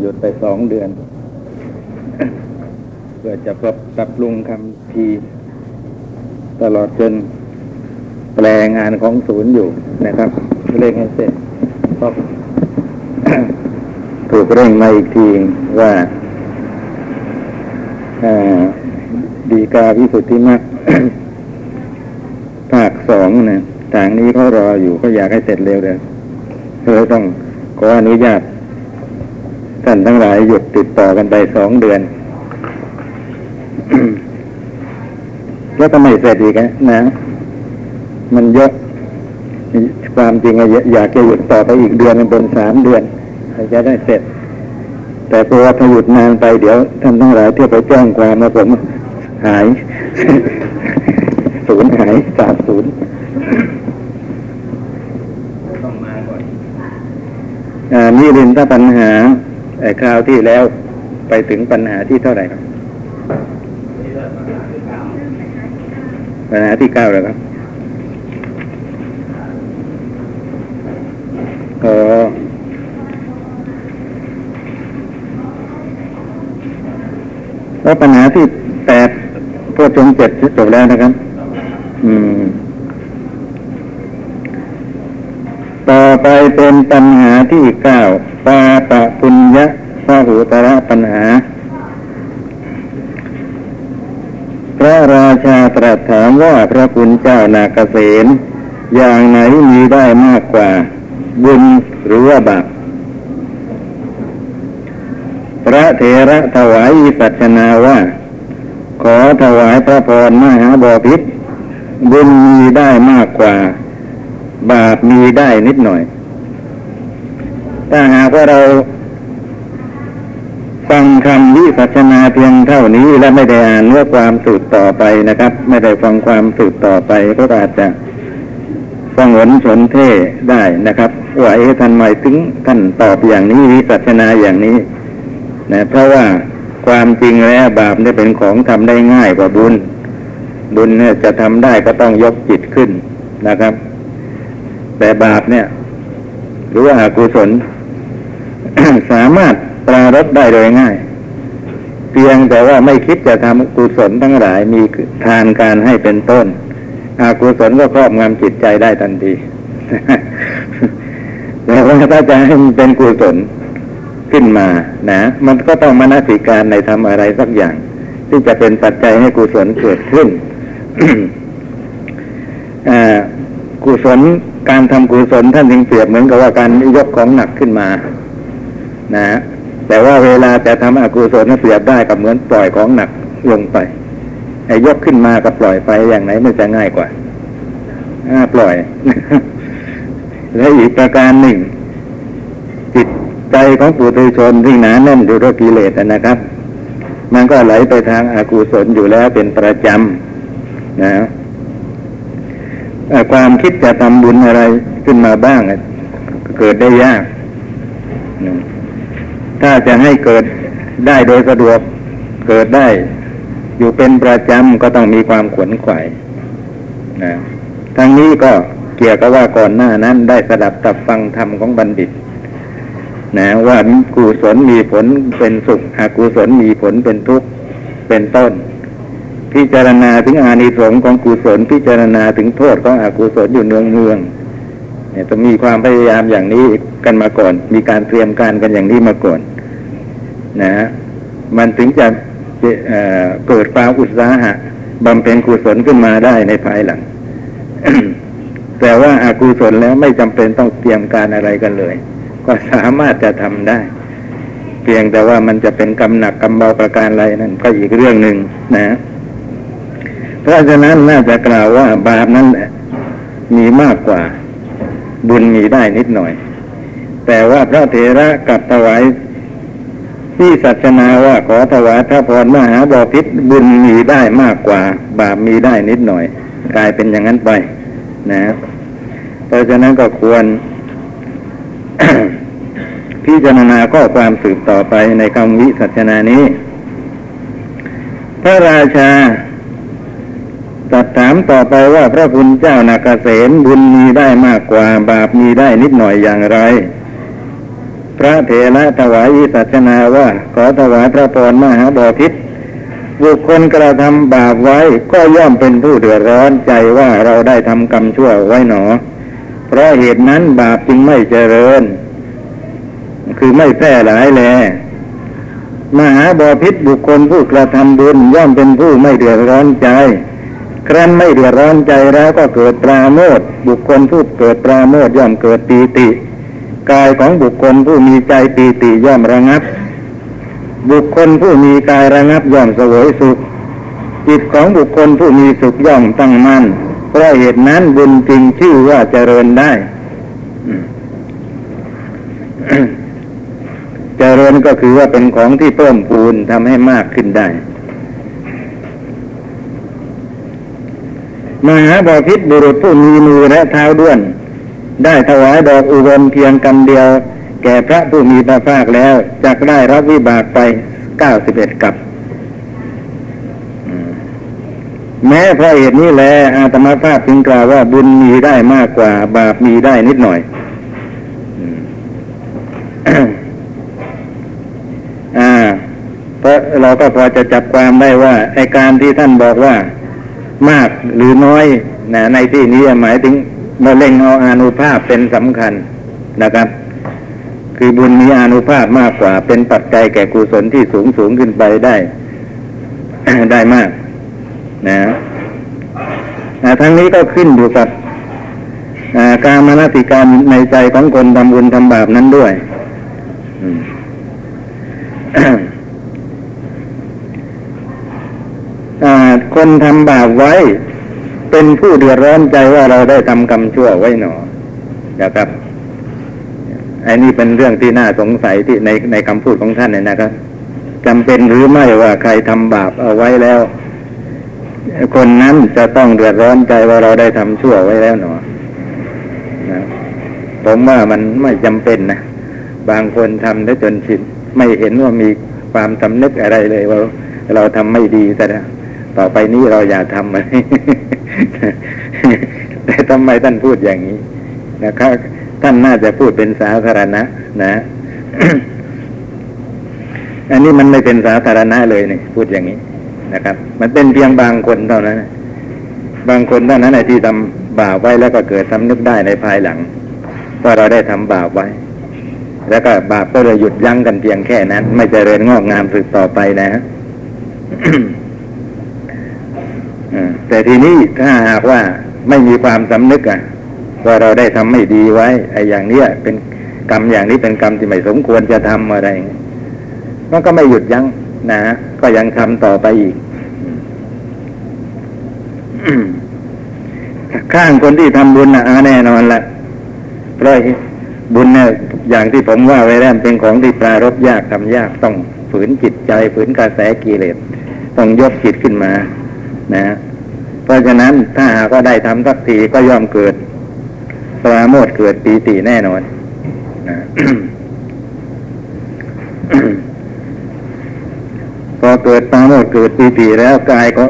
หยุดไปสองเดือน เพื่อจะปรับปรับปรุงคำพีร์ตลอดจนแปลงานของศูนย์อยู่นะครับ เร่งให้เสร็จเพราะถูกเร่งมาอีกทีว่าดีกาพิสุทธิมรรคภาคสองนะทางนี้เขารออยู่เขาอยากให้เสร็จเร็วเลยเลยต้องขออนุญาตานทั้งหลายหยุดติดต่อกันไปสองเดือน แล้วก็ไม่เสร็จอีกนะ มันเยอะความจริงอยากจะหยุดต่อไปอีกเดือนเป็นสามเดือนจะได้เสร็จ แต่ตัวถ้าหยุดนานไปเดี๋ยวท่านทั้งหลายเที่ยวไปแจ้งความมาผมหายศูนย์หายสาบศูนย์ต้องมาก่อนอ่านี่รินถ้าปัญหา คราวที่แล้วไปถึงปัญหาที่เท่าไหร่ครับ ปัญหาที่เก้าแล้วครับอ๋อแล้วปัญหาที่แปดพวกจงเจ็ดจบแล้วนะครับ อืม ต่อไปเป็นปัญหาที่เก้า ปาปะปุญญะพระหูตระปัญหา พระราชาตรัสถามว่าพระคุณเจ้านาเกษตอย่างไหนมีได้มากกว่า บุญหรือว่าบาปพระเถระถวายวิปัสสนาว่า ขอถวายพระพรมหาบอพิษบุญมีได้มากกว่า บาปมีได้นิดหน่อย ถ้าหากว่าเราฟังคำวิปัสนาเพียงเท่านี้และไม่ได้อ่านว่าความสืบต่อไปนะครับ ไม่ได้ฟังความสืบต่อไปก็อาจจะฟังหนสนเท่ได้นะครับว่าเอ๊ะท่านหมายถึงท่านตอบอย่างนี้วิปัสนาอย่างนี้นะเพราะว่าความจริงแล้วบาปเนี่ยเป็นของทำได้ง่ายกว่าบุญ บุญเนี่ยจะทำได้ก็ต้องยกจิตขึ้นนะครับ แต่บาปเนี่ย หรือว่าอากุศล สามารถปรารบได้โดยง่าย เพียงแต่ว่าไม่คิดจะทำกุศลทั้งหลายมีทานการให้เป็นต้นอากุศลก็ครอบงำจิตใจได้ทันทีแต่ว่าถ้าจะให้มันเป็นกุศลขึ้นมานะมันก็ต้องมนสิการในทำอะไรสักอย่าง ที่จะเป็นปัจจัยให้กุศลเกิดขึ้นกุศลการทำกุศลท่านจึงเปรียบเหมือนกับว่าการยกของหนักขึ้นมา นะ แต่ว่าเวลาจะทำอกุศลนั้นเปรียบได้กับเหมือนปล่อยของหนักลงไปไอ้ยกขึ้นมากับปล่อยไปอย่างไหนมันจะง่ายกว่าปล่อย และอีกประการหนึ่ง จิตใจของปุถุชนที่หนาแน่นด้วยกิเลสนะครับ มันก็ไหลไปทางอากุศลอยู่แล้วเป็นประจำนะความคิดจะทำบุญอะไรขึ้นมาบ้าง เกิดได้ยาก ถ้าจะให้เกิดได้โดยสะดวกเกิดได้ อยู่เป็นประจำก็ต้องมีความขวนขวายนะทั้งนี้ก็เกี่ยวกับว่าก่อนหน้านั้นได้สดับตับฟังธรรมของบัณฑิตนะว่ากุศลมีผลเป็นสุขอกุศลมีผลเป็นทุกข์เป็นต้น พิจารณาถึงอานิสงส์ของกุศลพิจารณาถึงโทษของอกุศลอยู่เนืองเมือง ต้องมีความพยายามอย่างนี้กันมาก่อน มีการเตรียมการกันอย่างนี้มาก่อน นะมันถึงจะเเกิดความอุตสาหะบำเพ็ญกุศลขึ้นมาได้ในภายหลัง แต่ว่าอากุศลแล้วไม่จำเป็นต้องเตรียมการอะไรกันเลย ก็สามารถจะทำได้ เพียงแต่ว่ามันจะเป็นกำหนักกำเบาประการอะไรนั่นก็อีกเรื่องหนึ่งนะ เพราะฉะนั้นน่าจะกล่าวว่าบาปนั้นมีมากกว่า บุญมีได้นิดหน่อย แต่ว่าพระเถระกับถวายที่ศาสนาว่าขอถวายพระพรมหาบอพิษบุญมีได้มากกว่า บาปมีได้นิดหน่อย กลายเป็นอย่างนั้นไปนะเพราะฉะนั้นก็ควร พิจารณาข้อความสืบต่อไปในคำวิสัชนานี้ พระราชา ตัดถามต่อไปว่าพระคุณเจ้านาเกษมบุญมีได้มากกว่าบาปมีได้นิดหน่อยอย่างไรพพระเถระถวายวิสัชนาว่าขอถวายพระพรมหาบอพิษบุคคลกระทำบาปไว้ก็ย่อมเป็นผู้เดือดร้อนใจว่าเราได้ทำกรรมชั่วไว้หนอ เพราะเหตุนั้นบาปจึงไม่เจริญ คือไม่แพร่หลายแลมหาบอพิษบุคคลผู้กระทำบุญย่อมเป็นผู้ไม่เดือดร้อนใจ ครั้นไม่เดือดร้อนใจแล้วก็เกิดปราโมทบุคคลผู้เกิดปราโมทย่อมเกิดปีติ กายของบุคคลผู้มีใจปีติย่อมระงับ บุคคลผู้มีกายระงับย่อมสวยสุข จิตของบุคคลผู้มีสุขย่อมตั้งมั่นเพราะเหตุนั้นบุญจริงชื่อว่าเจริญได้เจริญก็คือว่าเป็นของที่เพิ่มพูนทำให้มากขึ้นได้ มหาบาพิษบุรุษผู้มีมือและเท้าด้วน ได้ถวายดอกอุบลเพียงกำเดียว แก่พระผู้มีพระภาคแล้วจักได้รับวิบากไปเก้าสิบเอ็ดกับ แม้เพราะเหตุนี้แลอาตมาภาพจึงกล่าวว่าบุญมีได้มากกว่า บาปมีได้นิดหน่อยอ่า เพราะเราก็พอจะจับความได้ว่าไอการที่ท่านบอกว่า มากหรือน้อยนะในที่นี้หมายถึงมาเล็งเอาอานุภาพเป็นสำคัญนะครับ คือบุญมีอานุภาพมากกว่า เป็นปัจจัยแก่กุศลที่สูงสูงขึ้นไปได้ ได้มาก นะอ่ทั้งนี้ก็ขึ้นอยู่กับการมนติการในใจของคนทำบุญทำบาปนั้นด้วย อืม อ่า คนทำบาปไว้ เป็นผู้เดือดร้อนใจว่าเราได้ทำกรรมชั่วไว้หนอนะครับอ้นี่เป็นเรื่องที่น่าสงสัยที่ในในคำพูดของท่านเนี่ยนะครับจำเป็นหรือไม่ว่าใครทำบาปเอาไว้แล้ว คนนั้นจะต้องเดือดร้อนใจว่าเราได้ทำชั่วไว้แล้วหนอนะผมว่ามันไม่จำเป็นนะบางคนทำได้จนชินไม่เห็นว่ามีความสำนึกอะไรเลยว่าเราทำไม่ดีแต่ ต่อไปนี้เราอย่าทำอะไรแต่ทำไมท่านพูดอย่างนี้นะครับท่านน่าจะพูดเป็นสาธารณะ นะอันนี้มันไม่เป็นสาธารณะเลยนี่พูดอย่างนี้นะครับ มันเป็นเพียงบางคนเท่านั้นบางคนเท่านั้นที่ทำบาปไว้แล้วก็เกิดสำนึกได้ในภายหลังว่าเราได้ทำบาปไว้ แล้วก็บาปก็เลยหยุดยั้งกันเพียงแค่นั้น ไม่จเจริญงอกงามสืบต่อไปนะอ่า แต่ทีนี้ถ้าหากว่าไม่มีความสำนึกอะว่าเราได้ทำไม่ดีไว้ไอ้อย่างเนี้ยเป็นกรรมอย่างนี้เป็นกรรมที่ไม่สมควรจะทำอะไรมันก็ไม่หยุดยั้งนะก็ยังทำต่อไปอีกข้างคนที่ทำบุญนะแน่นอนละเพราะบุญเนี่ยอย่างที่ผมว่าไว้แล้วเป็นของที่ปรารบยากทำยากต้องฝืนจิตใจฝืนกระแสกิเลสต้องยกจิตขึ้นมา นะ เพราะฉะนั้นถ้าหากว่าได้ทำสักทีก็ย่อมเกิดปราโมทเกิดปีติแน่นอนนะพอเกิดปราโมทเกิดปีติแล้วกายก็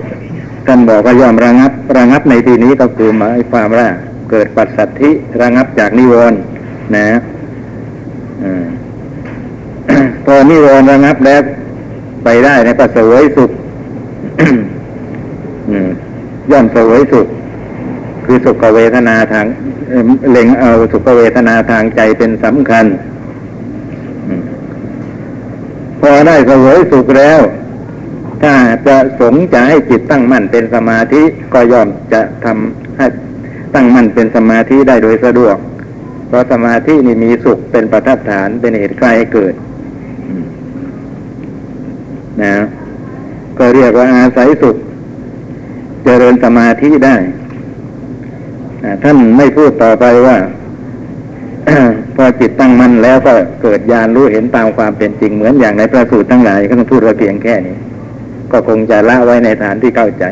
ท่านบอกว่าย่อมระงับ ระงับในที่นี้ก็คือหมายความว่าเกิดปัสสัทธิระงับจากนิวรณ์นะพอนิวรณ์ระงับแล้วไปได้ในก็เสวยสุข ย่อมเสวยสุข คือสุขเวทนาทางเล็งเอาสุขเวทนาทางใจเป็นสำคัญอพอได้เสวยสุขแล้ว ถ้าจะสงจะให้จิตตั้งมั่นเป็นสมาธิก็ย่อมจะทำให้ตั้งมั่นเป็นสมาธิได้โดยสะดวก เพราะสมาธินี่มีสุขเป็นประทัดฐานเป็นเหตุใกล้ให้เกิดนะก็เรียกว่าอาศัยสุข เจริญสมาธิได้ท่านไม่พูดต่อไปว่าพอจิตตั้งมั่นแล้วก็เกิดญาณรู้เห็นตามความเป็นจริงเหมือนอย่างในพระสูตรทั้งหลายก็ต้องพูดไว้เพียงแค่นี้ ก็คงจะละไว้ในฐานที่เข้าใจ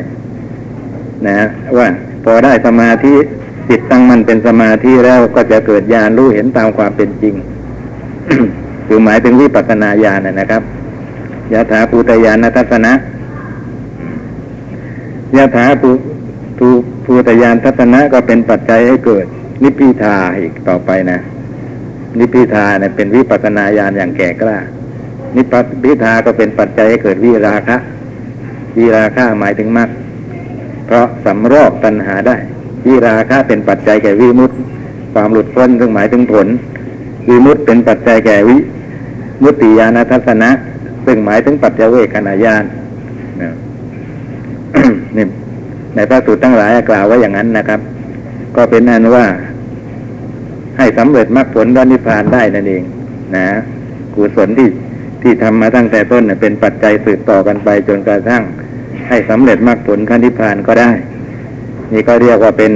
นะว่าพอได้สมาธิจิตตั้งมั่นเป็นสมาธิแล้วก็จะเกิดญาณรู้เห็นตามความเป็นจริงคือหมายถึงวิปัสสนาญาณนะนะครับยะถาภูตยานทัศนะ ยถาภูภูภูตยานทัศนะก็เป็นปัจจัยให้เกิด นิพพิทาอีกต่อไปนะ นิพพิทาเนี่ยเป็นวิปัสนาญาณอย่างแก่กล้า นิพพิทาก็เป็นปัจจัยให้เกิดวิราคะ วิราคะหมายถึงมรรคเพราะสำรอกตัณหาได้ วิราคะเป็นปัจจัยแก่วิมุตติ ความหลุดพ้นซึ่งหมายถึงผล วิมุตติเป็นปัจจัยแก่วิมุตติญาณทัศนะ ซึ่งหมายถึงปัจจเวกขณะญาณนะ ในพระสูตรทั้งหลายกล่าวไว้อย่างนั้นนะครับ ก็เป็นอันว่า ให้สำเร็จมรรคผลพระนิพพานได้นั่นเอง นะกุศลที่ที่ทำมาตั้งแต่ต้นเป็นปัจจัยสืบต่อกันไปจนกระทั่ง ให้สำเร็จมรรคผลพระนิพพานก็ได้ นี่ก็เรียกว่าเป็น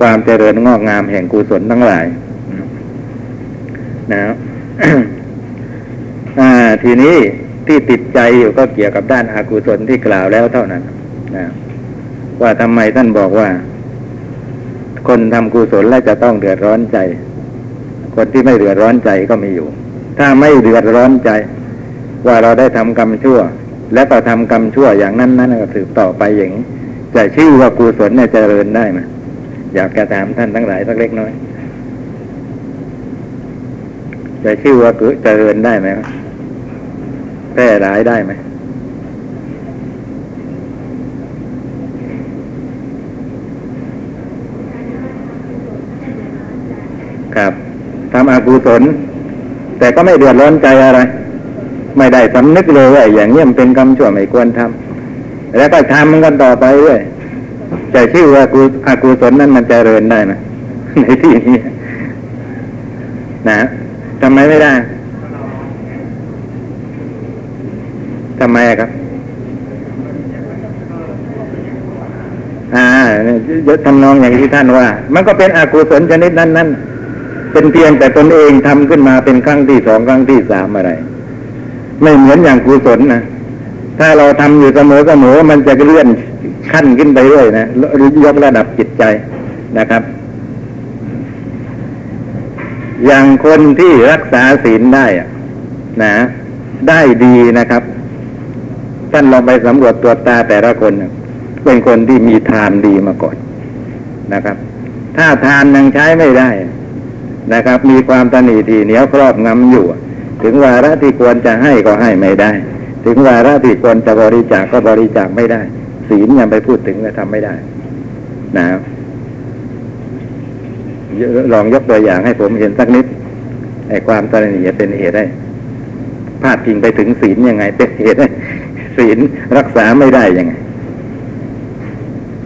ความเจริญงอกงามแห่งกุศลทั้งหลาย นะทีนี้ที่ติดใจอยู่ก็เกี่ยวกับด้านอากุศลที่กล่าวแล้วเท่านั้น นะว่าทำไมท่านบอกว่า คนทำกุศลแล้วจะต้องเดือดร้อนใจ คนที่ไม่เดือดร้อนใจก็มีอยู่ ถ้าไม่เดือดร้อนใจ ว่าเราได้ทำกรรมชั่ว และก็ทำกรรมชั่วอย่างนั้นนั้นก็สืบต่อไปอย่างนี้จะชื่อว่ากุศลเนี่ยเจริญได้ไหมอยากจะถามท่านทั้งหลายสักเล็กน้อยจะชื่อว่ากุเจริญได้ไหมแพร่หลายได้ไหม ครับทำอกุศลแต่ก็ไม่เดือดร้อนใจอะไร ไม่ได้สำนึกเลยว่าอย่างนี้มันเป็นกรรมชั่วไม่ควรทำแล้วก็ทำมันกันต่อไปเรื่อยจะชื่อว่ากุอกุศลนั้นมันจเจริญได้ไหมในที่นี้นะทำไมไม่ได้ทำไมครับอ่ายศทำนองอย่างที่ท่านว่า มันก็เป็นอกุศลชนิดนั้นนั้น เป็นเพียงแต่ตนเองทำขึ้นมาเป็นครั้งที่สองครั้งที่สามอะไร ไม่เหมือนอย่างกุศลนะถ้าเราทำอยู่เสมอเสมอมันจะเลื่อนขั้นขึ้นไปเรื่อยนะหรือยกระดับจิตใจนะครับ อย่างคนที่รักษาศีลได้นะได้ดีนะครับท่านลองไปสำรวจตัวตาแต่ละคน เป็นคนที่มีทานดีมาก่อนนะครับ ถ้าทานยังใช้ไม่ได้ นะครับ มีความตนีทีเหนียวครอบงำอยู่ ถึงวาระที่ควรจะให้ก็ให้ไม่ได้ ถึงวาระที่ควรจะบริจาคก็บริจาคไม่ได้ ศีลยังไปพูดถึงและทำไม่ได้ นะครับลองยกตัวอย่างให้ผมเห็นสักนิดไอ้ความตระหนี่เป็นเหตุได้พาดพิงไปถึงศีลยังไง เป็นเหตุให้ศีลรักษาไม่ได้ยังไง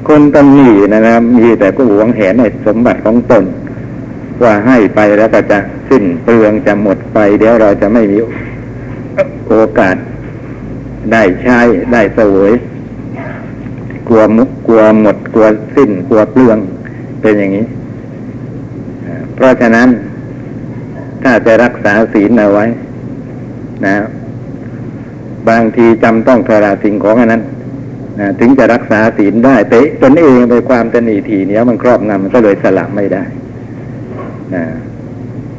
คนตำหนินะครับมีแต่ก็หวงแหนในสมบัติของตน ว่าให้ไปแล้วก็จะสิ้นเปลืองจะหมดไป เดี๋ยวเราจะไม่มีโอกาส ได้ใช้ได้สวยกลัวมุกกลัวหมดกลัวสิ้นกลัวเปลืองเป็นอย่างนี้ เพราะฉะนั้น ถ้าจะรักษาศีลเอาไว้ นะ บางทีจำต้องทราสิ่งของอันนั้นนะถึงจะรักษาศีลได้แต่ตนเองไปความตนีทีเนี้ยมันครอบงำมันก็เลยสละไม่ได้ นะ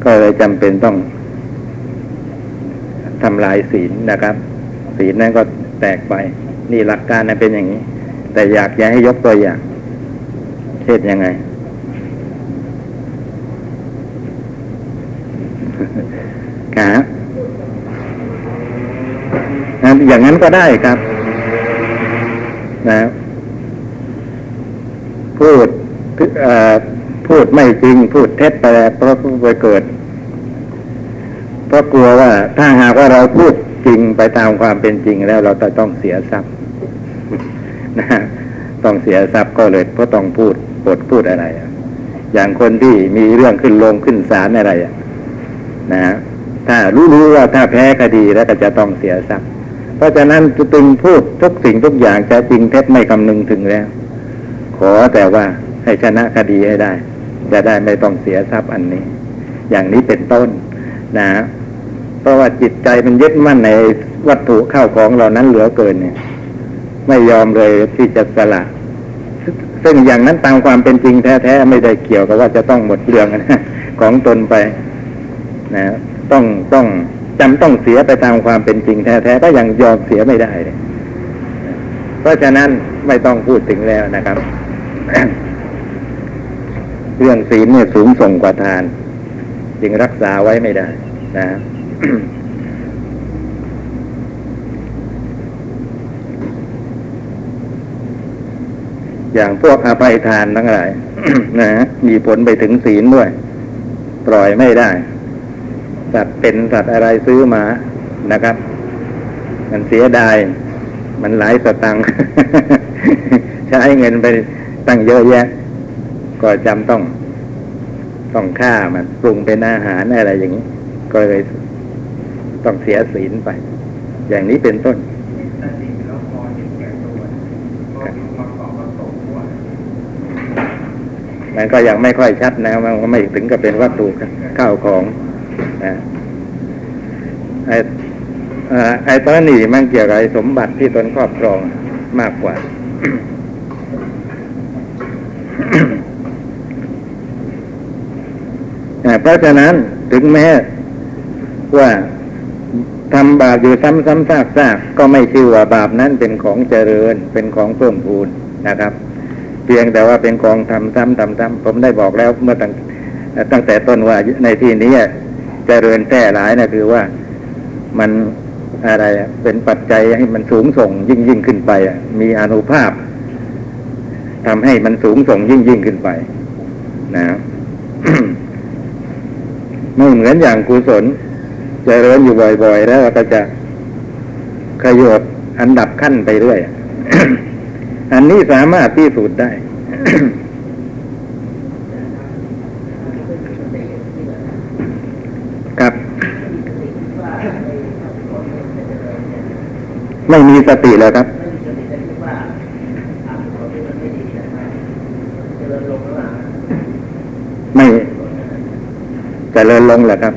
ก็เลยจำเป็นต้องทำลายศีลนะครับ ศีลนั้นก็แตกไป นี่หลักการนะเป็นอย่างนี้ แต่อยากจะให้ยกตัวอย่างเช่นยังไง ครับอย่างนั้นก็ได้ครับ นะ พูด พูดไม่จริงพูดเท็จไปเพราะไปเกิด เพราะกลัวว่าถ้าหากว่าเราพูดจริงไปตามความเป็นจริงแล้วเราจะต้องเสียทรัพย์นะต้องเสียทรัพย์ก็เลยเพราะต้องพูดปดพูดอะไรอย่างคนที่มีเรื่องขึ้นลงขึ้นศาลอะไรนะถ้ารู้รู้ว่าถ้าแพ้คดีแล้วก็จะต้องเสียทรัพย์เพราะฉะนั้นจึงพูดทุกสิ่งทุกอย่างจะจริงเท็จไม่คำนึงถึงแล้ว ขอแต่ว่าให้ชนะคดีให้ได้ จะได้ไม่ต้องเสียทรัพย์อันนี้ อย่างนี้เป็นต้นนะเพราะว่าจิตใจมันยึดมั่นในวัตถุเข้าของเหล่านั้นเหลือเกินเนี่ย ไม่ยอมเลยที่จะสละซึ่งอย่างนั้นตามความเป็นจริงแท้ๆไม่ได้เกี่ยวกับว่าจะต้องหมดเรื่องของตนไปนะต้องต้องจำต้องเสียไปตามความเป็นจริงแท้ๆก็ยังยอมเสียไม่ได้เลยเพราะฉะนั้นไม่ต้องพูดถึงแล้วนะครับ เรื่องศีลเนี่ยสูงส่งกว่าทาน จึงรักษาไว้ไม่ได้ นะอย่างพวกอภัยทานทั้งหลายนะมีผลไปถึงศีลด้วย ปล่อยไม่ได้ สัตว์เป็นสัตว์อะไรซื้อมานะครับ มันเสียดาย มันหลายสตังค์ใช้เงินไปตั้งเยอะแยะ ก็จำต้อง ต้องฆ่ามันปรุงเป็นอาหารอะไรอย่างนี้ ก็เลยต้องเสียศีลไป อย่างนี้เป็นต้นถ้าดีแล้วพอเห็นแก่ตัวก็มาขอก็ตกหัวมันก็ยังไม่ค่อยชัดนะมันก็ไม่ถึงกับเป็นวัตถุข้าวของนะไอ้เอ่อไอ้ตอนนี้มันเกี่ยวกับไอ้สมบัติที่ตนครอบครองมากกว่า อ่า เพราะฉะนั้นถึงแม้ว่าทำบาปอยู่ซ้ำๆซากๆก็ไม่ชื่อว่าบาปนั้นเป็นของเจริญ เป็นของเพิ่มพูนนะครับ เพียงแต่ว่าเป็นของทำซ้ำทำซ้ำผมได้บอกแล้วเมื่อตั้งตั้งแต่ต้นว่าในที่นี้เจริญแท้หลายนะคือว่ามันอะไรเป็นปัจจัยให้มันสูงส่งยิ่งยิ่งขึ้นไปมีอนุภาพทำให้มันสูงส่งยิ่งยิ่งขึ้นไป นะ ไม่เหมือนอย่างกุศลจเจริญอยู่บ่อย ๆ แล้วก็จะขยบอันดับขั้นไปเรื่อย อันนี้สามารถพิสูจน์ได้ ครับ ไม่มีสติเลยครับไม่ ริญลงเหรอครับ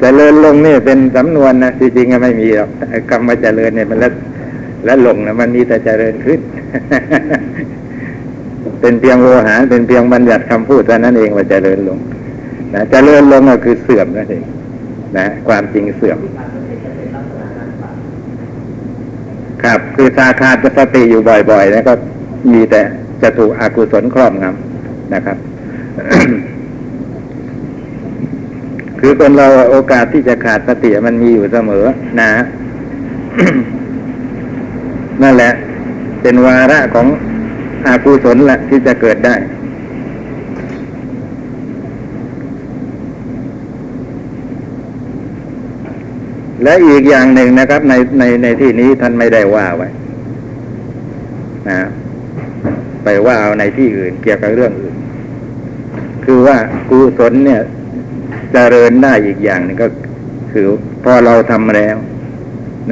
จเจริญลงนี่เป็นสำนวนนะจริงๆอะไม่มีหรอกไอ้คำว่าเจริญเนี่ยมันแล้วแล้วลงนะมันมีแต่เจริญขึ้น เป็นเพียงโวหารเป็นเพียงบัญญัติคำพูดเท่านั้นเองว่าเจริญลง นะเจริญลงก็คือเสื่อมนั่นเองนะความจริงเสื่อม ครับคือสาขาดสติอยู่บ่อยๆแล้วก็มีแต่จะถูกอกุศลครอบงำนะครับ คือคนเราโอกาสที่จะขาดสติมันมีอยู่เสมอ นะนั่นแหละ เป็นวาระของอากุศลแหละที่จะเกิดได้ และอีกอย่างหนึ่งนะครับ ในในในที่นี้ท่านไม่ได้ว่าไว้นะไปว่าเอาในที่อื่นเกี่ยวกับเรื่องอื่น คือว่ากุศลเนี่ย เจริญได้อีกอย่างหนึงก็คือพอเราทำแล้ว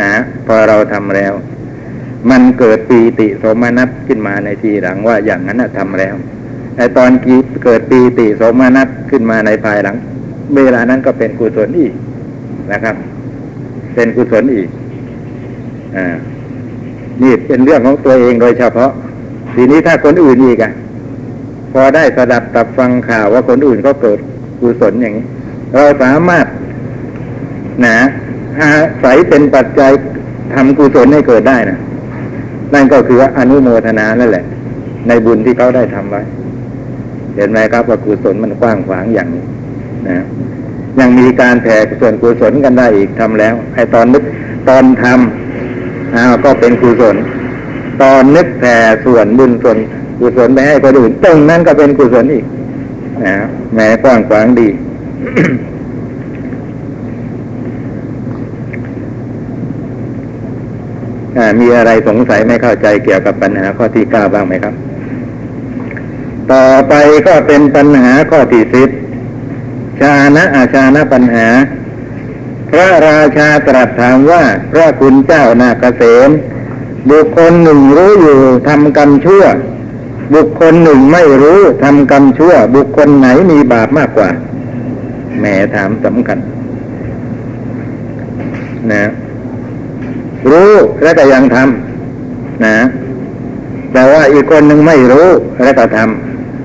นะพอเราทำแล้ว มันเกิดปีติสมนัสขึ้นมาในทีหลังว่าอย่างนั้นนะทำแล้วไอ้ตอนกีเกิดปีติสมนัสขึ้นมาในภายหลัง เวลานั้นก็เป็นกุศลอีกนะครับ เป็นกุศลอีกอ่านี่เป็นเรื่องของตัวเองโดยเฉพาะ ทีนี้ถ้าคนอื่นอีกอะพอได้สดับตับฟังข่าวว่าคนอื่นเขาเกิดกุศลอย่างนี้ เราสามารถนะอาศัยเป็นปัจจัยทำกุศลให้เกิดได้นะนั่นก็คืออนุโมทนานั่นแหละ ในบุญที่เขาได้ทำไว้ เห็นไหมครับว่ากุศลมันกว้างขวางอย่างนี้นะยังมีการแผ่ส่วนกุศลกันได้อีกทำแล้วไอ้ตอนนึกตอนทำอ้าวก็เป็นกุศล ตอนนึกแผ่ส่วนบุญส่วนกุศลไปให้คนอื่นตรงนั้นก็เป็นกุศลอีกนะแหม้กว้างขวางดี มีอะไรสงสัยไม่เข้าใจเกี่ยวกับปัญหาข้อที่เก้าบ้างไหมครับ ต่อไปก็เป็นปัญหาข้อที่สิบชานะอาชานะปัญหา พระราชาตรัสถามว่า พระคุณเจ้านาเกษมบุคคลหนึ่งรู้อยู่ทำกรรมชั่ว บุคคลหนึ่งไม่รู้ทำกรรมชั่ว บุคคลไหนมีบาปมากกว่า แหมถามสำคัญนะ รู้แล้วก็ยังทำนะ แต่ว่าอีกคนหนึ่งไม่รู้แล้วก็ท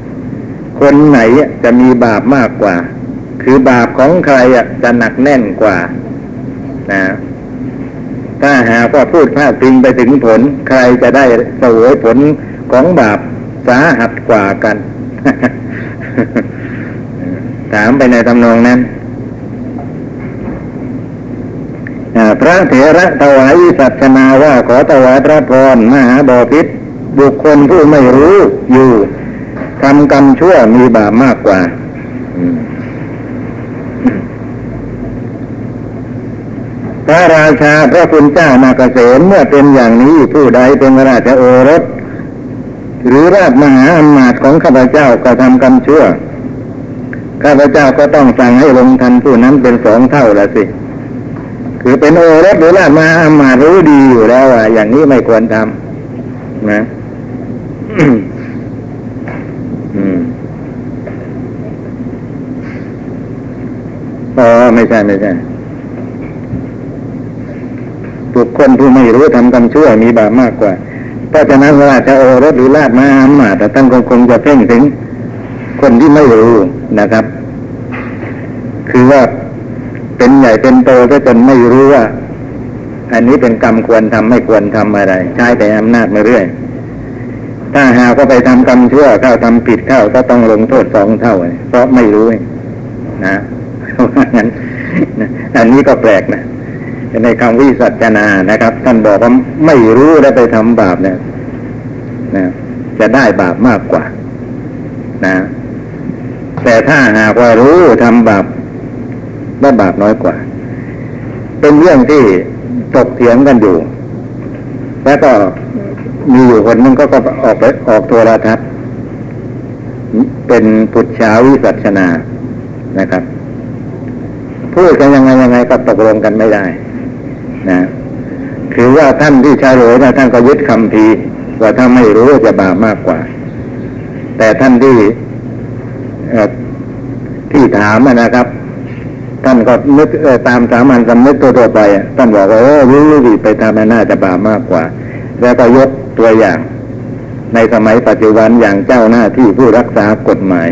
ำคนไหนจะมีบาปมากกว่า คือบาปของใครจะหนักแน่นกว่า นะถ้าหากว่าพูดพลาดพิงไปถึงผล ใครจะได้สวยผลของบาปสาหัสกว่ากัน ถามไปในทำนองนั้นพระเถระถวายวิสัชนาว่าขอถวายพระพรมหาบอพิษบุคคลผู้ไม่รู้อยู่ทำกรรมชั่วมีบาปมากกว่าพระราชาพระคุณเจ้านาเกษมเมื่อเป็นอย่างนี้ผู้ใดเป็นราชโอรส หรือราชมหาอำนาจของข้าพเจ้าก็ทำกรรมชั่ว ข้าพเจ้าก็ต้องสั่งให้ลงทันผู้นั้นเป็นสองเท่าละสิ คือเป็นโอรสหรือราชมาอำนารู้ดีอยู่แล้วว่าอย่างนี้ไม่ควรทำนะอ๋อไม่ใช่ไม่ใช่บุคคลผู้ไม่รู้ทำกรรมชั่วมีบาปมากกว่า เพราะฉะนั้นราชโอรสหรือราชมาอำมาตย์แต่ท่านคงคงจะเพ่งถึงคนที่ไม่รู้นะครับ คือว่าเป็นใหญ่เป็นโตก็จนไม่รู้ว่า อันนี้เป็นกรรมควรทำไม่ควรทำอะไร ใช้แต่อำนาจมาเรื่อย ถ้าหากว่าไปทำกรรมชั่วเข้าทำผิดเข้าก็ต้องลงโทษสองเท่าเพราะไม่รู้นะงั้นอันนี้ก็แปลกนะในคำวิสัชนานะครับ ท่านบอกว่าไม่รู้แล้วไปทำบาปเนี่ยนะจะได้บาปมากกว่า นะ แต่ถ้าหากว่ารู้ทำบาป ได้บาปน้อยกว่า เป็นเรื่องที่ตกเถียงกันอยู่ แล้วก็มีอยู่คนนึงก็ก็ออกไปออกโทรทัศน์เป็นปุจฉาวิสัชนานะครับ พูดกันยังไงยังไงก็ตกลงกันไม่ได้ นะคือว่าท่านที่ชาโรยนะท่านก็ยึดคำพีว่าถ้าไม่รู้จะบาปมากกว่า แต่ท่านที่ที่ถามนะครับ ท่านก็นึกเอ่อตามสามัญสำนึกตัวๆไปอะท่านบอกว่าโอ้รู้ดีไปทำมันน่าจะบาปมากกว่า แล้วก็ยกตัวอย่าง ในสมัยปัจจุบันอย่างเจ้าหน้าที่ผู้รักษากฎหมาย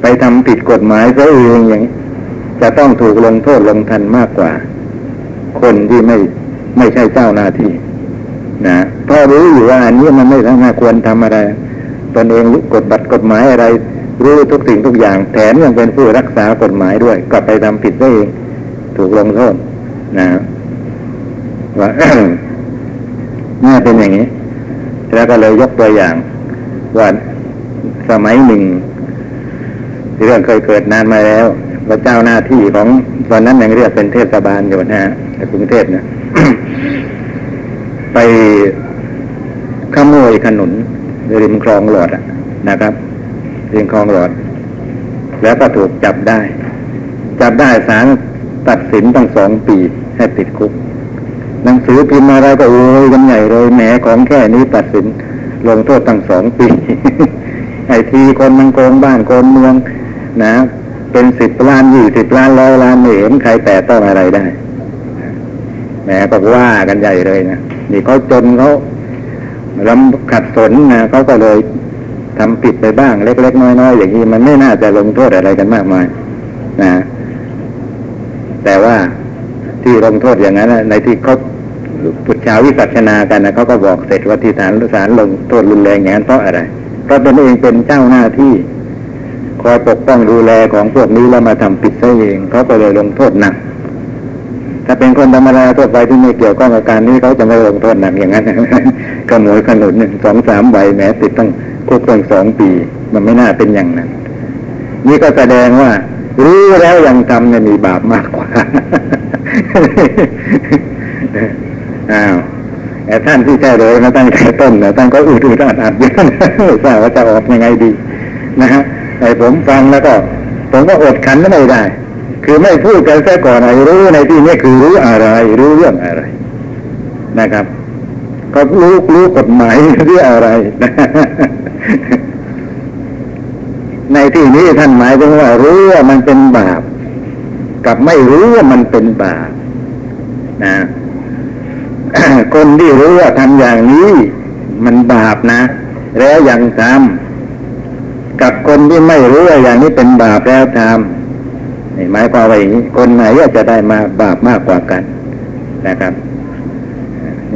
ไปทำผิดกฎหมายซะเองอย่างจะต้องถูกลงโทษลงทันมากกว่า คนที่ไม่ไม่ใช่เจ้าหน้าที่นะพราะรู้อยู่ว่าอันนี้มันไม่น่าควรทำอะไรตนเองกฎบัตรกฎหมายอะไร รู้ทุกสิ่งทุกอย่าง แถมยังเป็นผู้รักษากฎหมายด้วย กลับไปทำผิดซะเองถูกลงโทษนะว่าน่าเป็นอย่างนี้ แล้วก็เลยยกตัวอย่างว่าสมัยหนึ่งเรื่องเคยเกิดนานมาแล้วพระเจ้าหน้าที่ของตอนนั้นยังเรียกเป็นเทศบาลอยู่นะฮะในกรุงเทพเนี่ยไปขโมยขนุนริมคลองหลอดอะนะครับ ริมคลองหลอดแล้วก็ถูกจับได้ จับได้ศาลตัดสินตั้งสองปีให้ติดคุก หนังสือพิมพ์อะไรก็โอ้ยกันใหญ่เลยแหมของแค่นี้ตัดสินลงโทษตั้งสองปี ไอทีคนมันโกงบ้านโกงเมือง นะ เป็นสิบล้านยี่สิบล้านร้อยล้านไม่เห็นใครแต่ต้องอะไรได้แหมก็ว่ากันใหญ่เลยนะนี่เขาจนเขาลำขัดสนนะเขาก็เลย ทำผิดไปบ้างเล็ก ๆ น้อยๆอย่างนี้มันไม่น่าจะลงโทษอะไรกันมากมายนะแต่ว่าที่ลงโทษอย่างนั้นในที่เขาปุจฉาวิสัชนากันนะเขาก็บอกเสร็จว่าที่ศาลศาลลงโทษรุนแรงอย่างนั้นเพราะอะไรเพราะตนเองเป็นเจ้าหน้าที่ คอยปกป้องดูแลของพวกนี้แล้วมาทำผิดซะเองเขาก็เลยลงโทษหนักถ้าเป็นคนธรรมดาทั่วไปที่ไม่เกี่ยวข้องกับการนี้เขาจะไม่ลงโทษหนักอย่างนั้นขโมยขนุนหนึ่งสองสามใบแม้ติดตั้ง คุกตั้งสองปี มันไม่น่าเป็นอย่างนั้น นี่ก็แสดงว่า รู้แล้วยังทำเนี่ยมีบาปมากกว่าอ้าวแต่ท่านที่ใช่เลยมาตั้งแต่ต้นนะท่านก็อืดอืดอัดอัดอยู่นะไม่ทราบว่าจะออกยังไงดี นะฮะแต่ผมฟังแล้วก็ ผมก็อดขันไม่ได้ คือไม่พูดกันแค่ก่อนไอ้รู้ในที่นี้คือรู้อะไร รู้เรื่องอะไร นะครับ ก็รู้รู้กฎหมายเรื่องอะไร ในที่นี้ท่านหมายถึงว่ารู้ว่ามันเป็นบาป กับไม่รู้ว่ามันเป็นบาปนะคนที่รู้ว่าทำอย่างนี้ มันบาปนะ แล้วยังทำกับคนที่ไม่รู้ว่าอย่างนี้เป็นบาปแล้วทำนี่หมายความว่าอย่างนี้คนไหนจะได้มาบาปมากกว่ากันนะครับ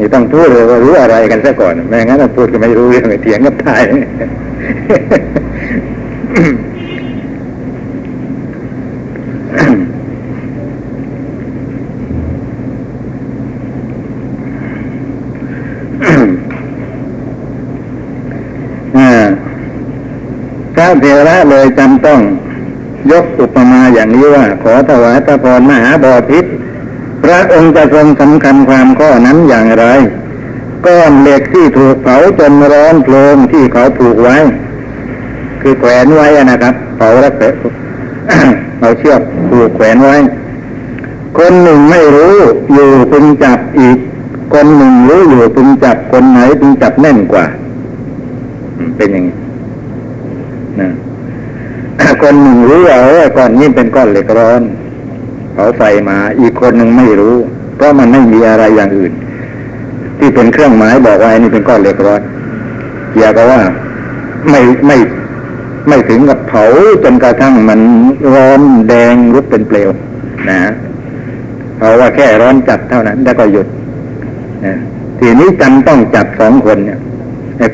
นี่ต้องพูดเลยว่ารู้อะไรกันซะก่อนไม่งั้นพูดก็ไม่รู้เรื่องเถียงกับตายพระเทระเลยจำต้องยกอุปมาอย่างนี้ว่า ขอถวายพระพรมหาบอพิษ ระองค์จะทรงสำคัญความข้อนั้นอย่างไร ก้อนเหล็กที่ถูกเผาจนร้อนโพลงที่เขาผูกไว้ คือแขวนไว้นะครับเผาแล้วแขวนเอาเชือกผูกแขวนไว้ คนหนึ่งไม่รู้อยู่พึงจับอีก คนหนึ่งรู้อยู่พึงจับคนไหนพึงจับแน่นกว่า เป็นอย่างนี้นะคนหนึ่งรู้ว่าเออก้อนนี้เป็นก้อนเหล็กร้อน เขาใส่มา อีกคนหนึ่งไม่รู้ เพราะมันไม่มีอะไรอย่างอื่น ที่เป็นเครื่องหมายบอกว่าอันนี้เป็นก้อนเหล็กร้อนเกี่ยวกับว่าไม่ไม่ไม่ถึงกับเผาจนกระทั่งมันร้อนแดงรุกเป็นเปลว นะเพราะว่าแค่ร้อนจัดเท่านั้น แล้วก็หยุดนะทีนี้จำต้องจับสองคนเนี่ย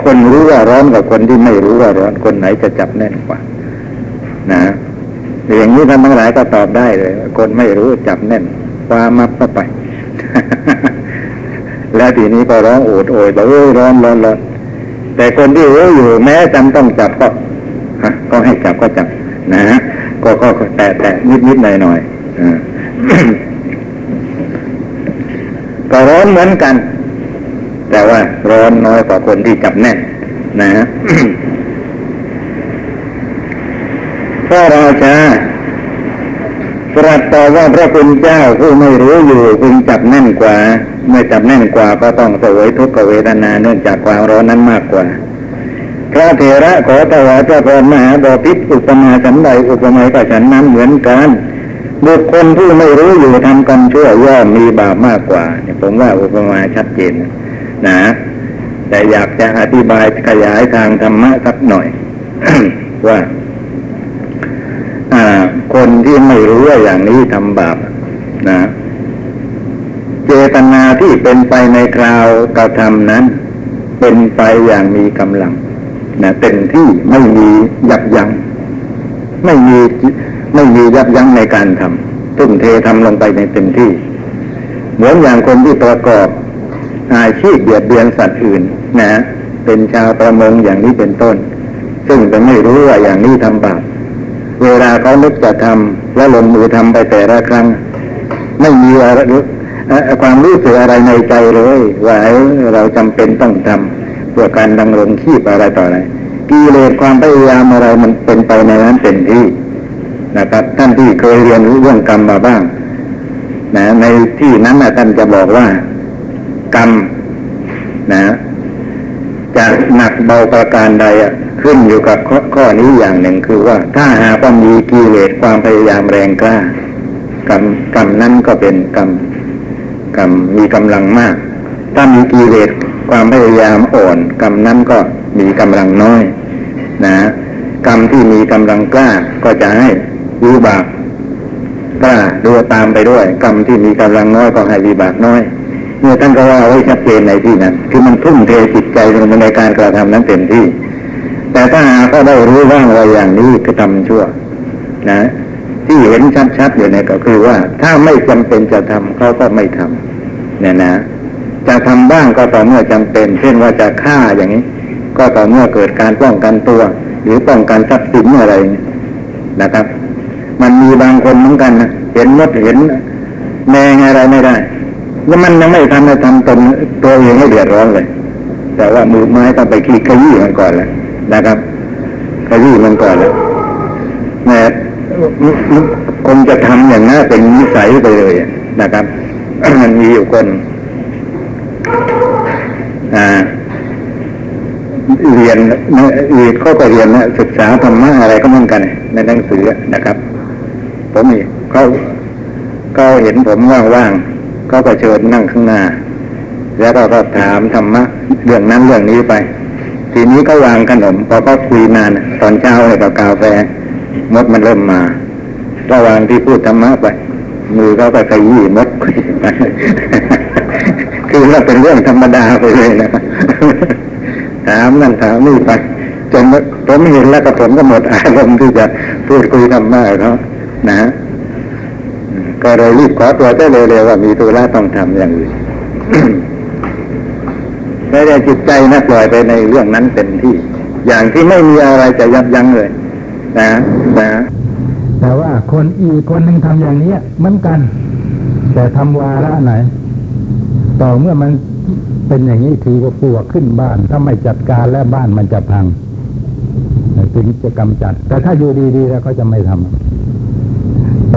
คนรู้ว่าร้อนกับคนที่ไม่รู้ว่าร้อนคนไหนจะจับแน่นกว่า นะ อย่างนี้ท่านทั้งหลายก็ตอบได้เลย คนไม่รู้จับแน่นคว้ามับเข้าไป แล้วทีนี้ก็ร้องโอดโอยบอกเอ้ยร้อนร้อนร้อนแต่คนที่รู้อยู่แม้จำต้องจับก็ก็ให้จับก็จับ นะฮะก็ก็แต่แต่นิดนิดหน่อยหน่อยอ่าก็ร้อนเหมือนกัน แต่ว่าร้อนน้อยกว่าคนที่จับแน่นนะฮะ พระราชาตรัสต่อว่าพระคุณเจ้าผู้ไม่รู้อยู่พึงจับแน่นกว่า เมื่อจับแน่นกว่าก็ต้องเสวยทุกขเวทนาเนื่องจากความร้อนนั้นมากกว่า พระเถระขอถวายพระพรมหาบพิตรอุปมาฉันใดอุปมากับฉันนั้นเหมือนกันบุคคลผู้ไม่รู้อยู่ทำกรรมชั่วย่อมมีบาปมากกว่าเนี่ยผมว่าอุปมาชัดเจนนะ แต่อยากจะอธิบายขยายทางธรรมะสักหน่อยว่า คนที่ไม่รู้ว่าอย่างนี้ทำบาปนะ เจตนาที่เป็นไปในคราวกระทำนั้น เป็นไปอย่างมีกำลังนะเต็มที่ไม่มียับยัง้งไม่มีไม่มียับยั้งในการทำทุ่มเททำลงไปในเต็มที่ เหมือนอย่างคนที่ประกอบอาชีพเบียดเบียนสัตว์อื่น นะ เป็นชาวประมงอย่างนี้เป็นต้น ซึ่งจะไม่รู้ว่าอย่างนี้ทำบาป เวลาเขานึกจะทำแล้วลงมือทำไปแต่ละครั้ง ไม่มีอะไรความรู้สึกอะไรในใจเลยว่าเอ้เราจำเป็นต้องทำเพื่อการดำรงชีพอะไรต่ออะไรกิเลสความพยายามอะไรมันเป็นไปในนั้นเต็มที่นะครับ ท่านที่เคยเรียนรู้เรื่องกรรมมาบ้างนะในที่นั้นนะท่านจะบอกว่า กรรมนะ จะหนักเบาประการใดขึ้นอยู่กับข้อขอนี้อย่างหนึ่งคือว่า ถ้าหากว่ามีกิเลสความพยายามแรงกล้ากรรมกรรมนั้นก็เป็นกรรมกรรมมีกำลังมาก ถ้ามีกิเลสความพยายามอ่อนกรรมนั้นก็มีกำลังน้อย นะ กรรมที่มีกำลังกล้าก็จะให้วิบากกล้าดูตามไปด้วย กรรมที่มีกำลังน้อยก็ให้วิบากน้อย เนี่ยท่านก็ว่าไว้ชัดเจนในที่นั้น คือมันทุ่มเทจิตใจลงในการกระทำนั้นเต็มที่ แต่ถ้าหากเขาได้รู้ว่างว่าอย่างนี้คือทำชั่ว นะ ที่เห็นชัดๆอยู่เนี่ยก็คือว่า ถ้าไม่จำเป็นจะทำเขาก็ไม่ทำเนี่ยนะ จะทำบ้างก็ต่อเมื่อจำเป็น เช่นว่าจะฆ่าอย่างนี้ ก็ต่อเมื่อเกิดการป้องกันตัว หรือป้องกันทรัพย์สินอะไรเนี่ยนะครับ มันมีบางคนเหมือนกันนะเห็นมดเห็นแมงอะไรไม่ได้ แล้วมันยังไม่ทำให้ทำตนตัวเองให้เดือดร้อนเลย แต่ว่ามือไม้ต้องไปขี้ขยี้มันก่อนแล้วนะครับขยี้มันก่อนแล้วแม่คงจะทำอย่างนั้นเป็นนิสัยไปเลยนะครับมันมีอยู่คนเรียนเรียนเขาก็เรียนนะศึกษาธรรมะอะไรก็เหมือนกัน ในหนังสือนะครับ ผมเขาเขาเห็นผมว่างๆ เขาก็เชิญนั่งข้างหน้า แล้วก็ก็ถามธรรมะเรื่องนั้นเรื่องนี้ไป ทีนี้ก็วางขนมพอก็คุยนานตอนเช้าเลยกับกาแฟมดมันเริ่มมาระหว่างที่พูดธรรมะไปมือเขาก็ขยี้มดคือว่าเป็นเรื่องธรรมดาไปเลยนะถามนั่นถามนี่ไปจนผมเห็นแล้วก็ผมก็หมดอารมณ์ที่จะพูดคุยธรรมะเขานะ ก็เลยรีบขอตัวได้เร็วๆว่ามีธุระต้องทำอย่างอื่นไม่ได้จิตใจนะปล่อยไปในเรื่องนั้นเต็มที่ อย่างที่ไม่มีอะไรจะยับยั้งเลย นะนะแต่ว่าคนอีกคนหนึ่งทำอย่างนี้เหมือนกัน แต่ทำวาระไหน ต่อเมื่อมันเป็นอย่างนี้ทีก็ปวกขึ้นบ้าน ถ้าไม่จัดการแล้วบ้านมันจะพังถึงจะกำจัด แต่ถ้าอยู่ดีๆแล้วก็จะไม่ทำ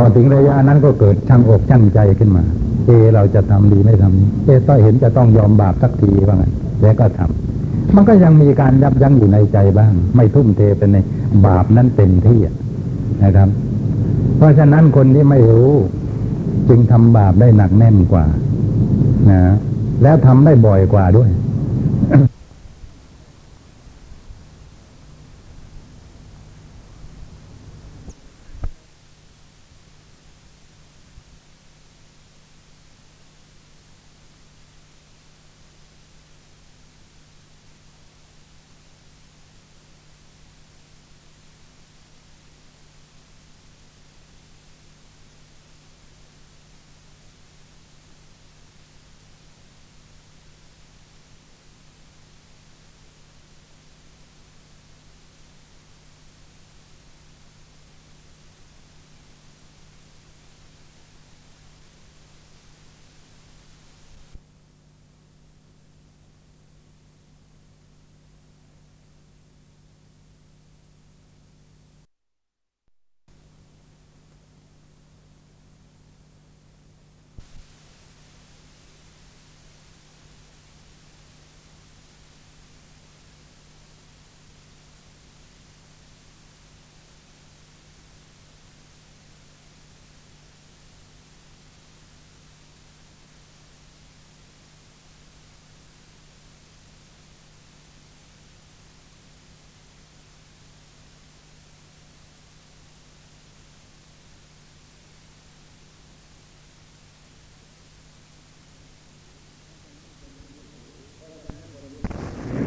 พอถึงระยะนั้นก็เกิดช่างอกช่างใจขึ้นมา เอ เราจะทำดีไม่ทำเอต้อยเห็นจะต้องยอมบาปสักทีว่างแล้วก็ทำมันก็ยังมีการยับยั้งอยู่ในใจบ้าง ไม่ทุ่มเทไปในบาปนั้นเต็มที่นะครับ เพราะฉะนั้นคนที่ไม่รู้ จึงทำบาปได้หนักแน่นกว่านะแล้วทำได้บ่อยกว่าด้วย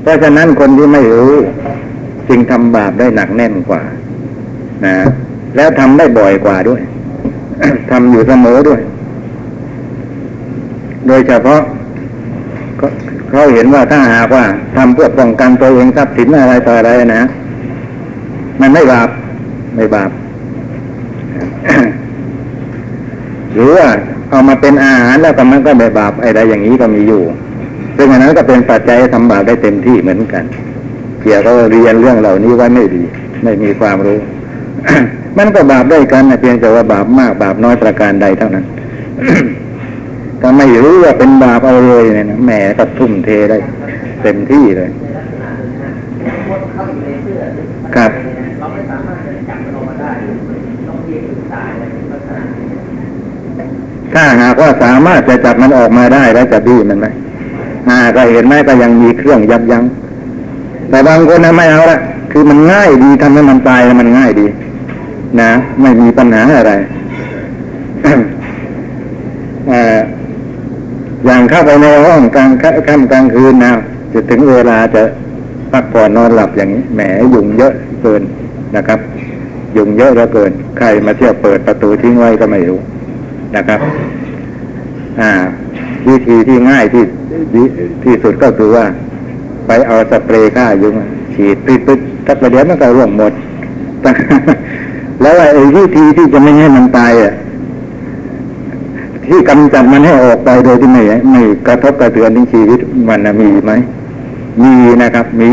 เพราะฉะนั้นคนที่ไม่รู้จึงทำบาปได้หนักแน่นกว่า นะ แล้วทำได้บ่อยกว่าด้วยทำอยู่เสมอด้วย โดยเฉพาะเขาเห็นว่าถ้าหากว่าทำเพื่อป้องกันตัวเองทรัพย์สินอะไรต่ออะไรนะ มันไม่บาปไม่บาปหรือว่าเอามาเป็นอาหารแล้วก็มันก็ไม่บาปอะไรอย่างนี้ก็มีอยู่ ซึ่งอันนั้นก็เป็นปัจจัยทำบาปได้เต็มที่เหมือนกันเกี่ยวกับเรียนเรื่องเหล่านี้ไว้ไม่ดี ไม่มีความรู้ มันก็บาปได้กันนะเพียงแต่ว่าบาปมากบาปน้อยประการใดเท่านั้นถ้าไม่รู้ว่าเป็นบาปเอาเลยเนี่ยนะแหมก็ทุ่มเทได้ เต็มที่เลย ครับถ้าอะไรลักษณะถ้าหากว่าสามารถจะจับมันออกมาได้แล้วจะดีมันไหม อ่าก็เห็นไหมก็ยังมีเครื่องยับยั้งแต่บางคนนะไม่เอาละคือมันง่ายดีทำให้มันตายแล้วมันง่ายดี นะไม่มีปัญหาอะไรอ่ออย่างเข้าไปในห้องกลางค่ำค่ำกลางคืนนะจะถึงเวลาจะพักผ่อนนอนหลับอย่างนี้แหมยุงเยอะเกินนะครับ ยุงเยอะเหลือเกิน ใครมาเที่ยวเปิดประตูทิ้งไว้ก็ไม่รู้นะครับ อ่า วิธีที่ง่ายที่ ที่ที่สุดก็คือว่า ไปเอาสเปรย์ฆ่ายุงฉีดปิดปิดสักประเดี๋ยวมันก็ร่วงหมด แล้วไอ้วิธีที่จะไม่ให้มันตายอะที่กำจัดมันให้ออกไปโดยที่ไม่ไม่กระทบกระเทือนถึงชีวิตมันมีไหมมีนะครับ มี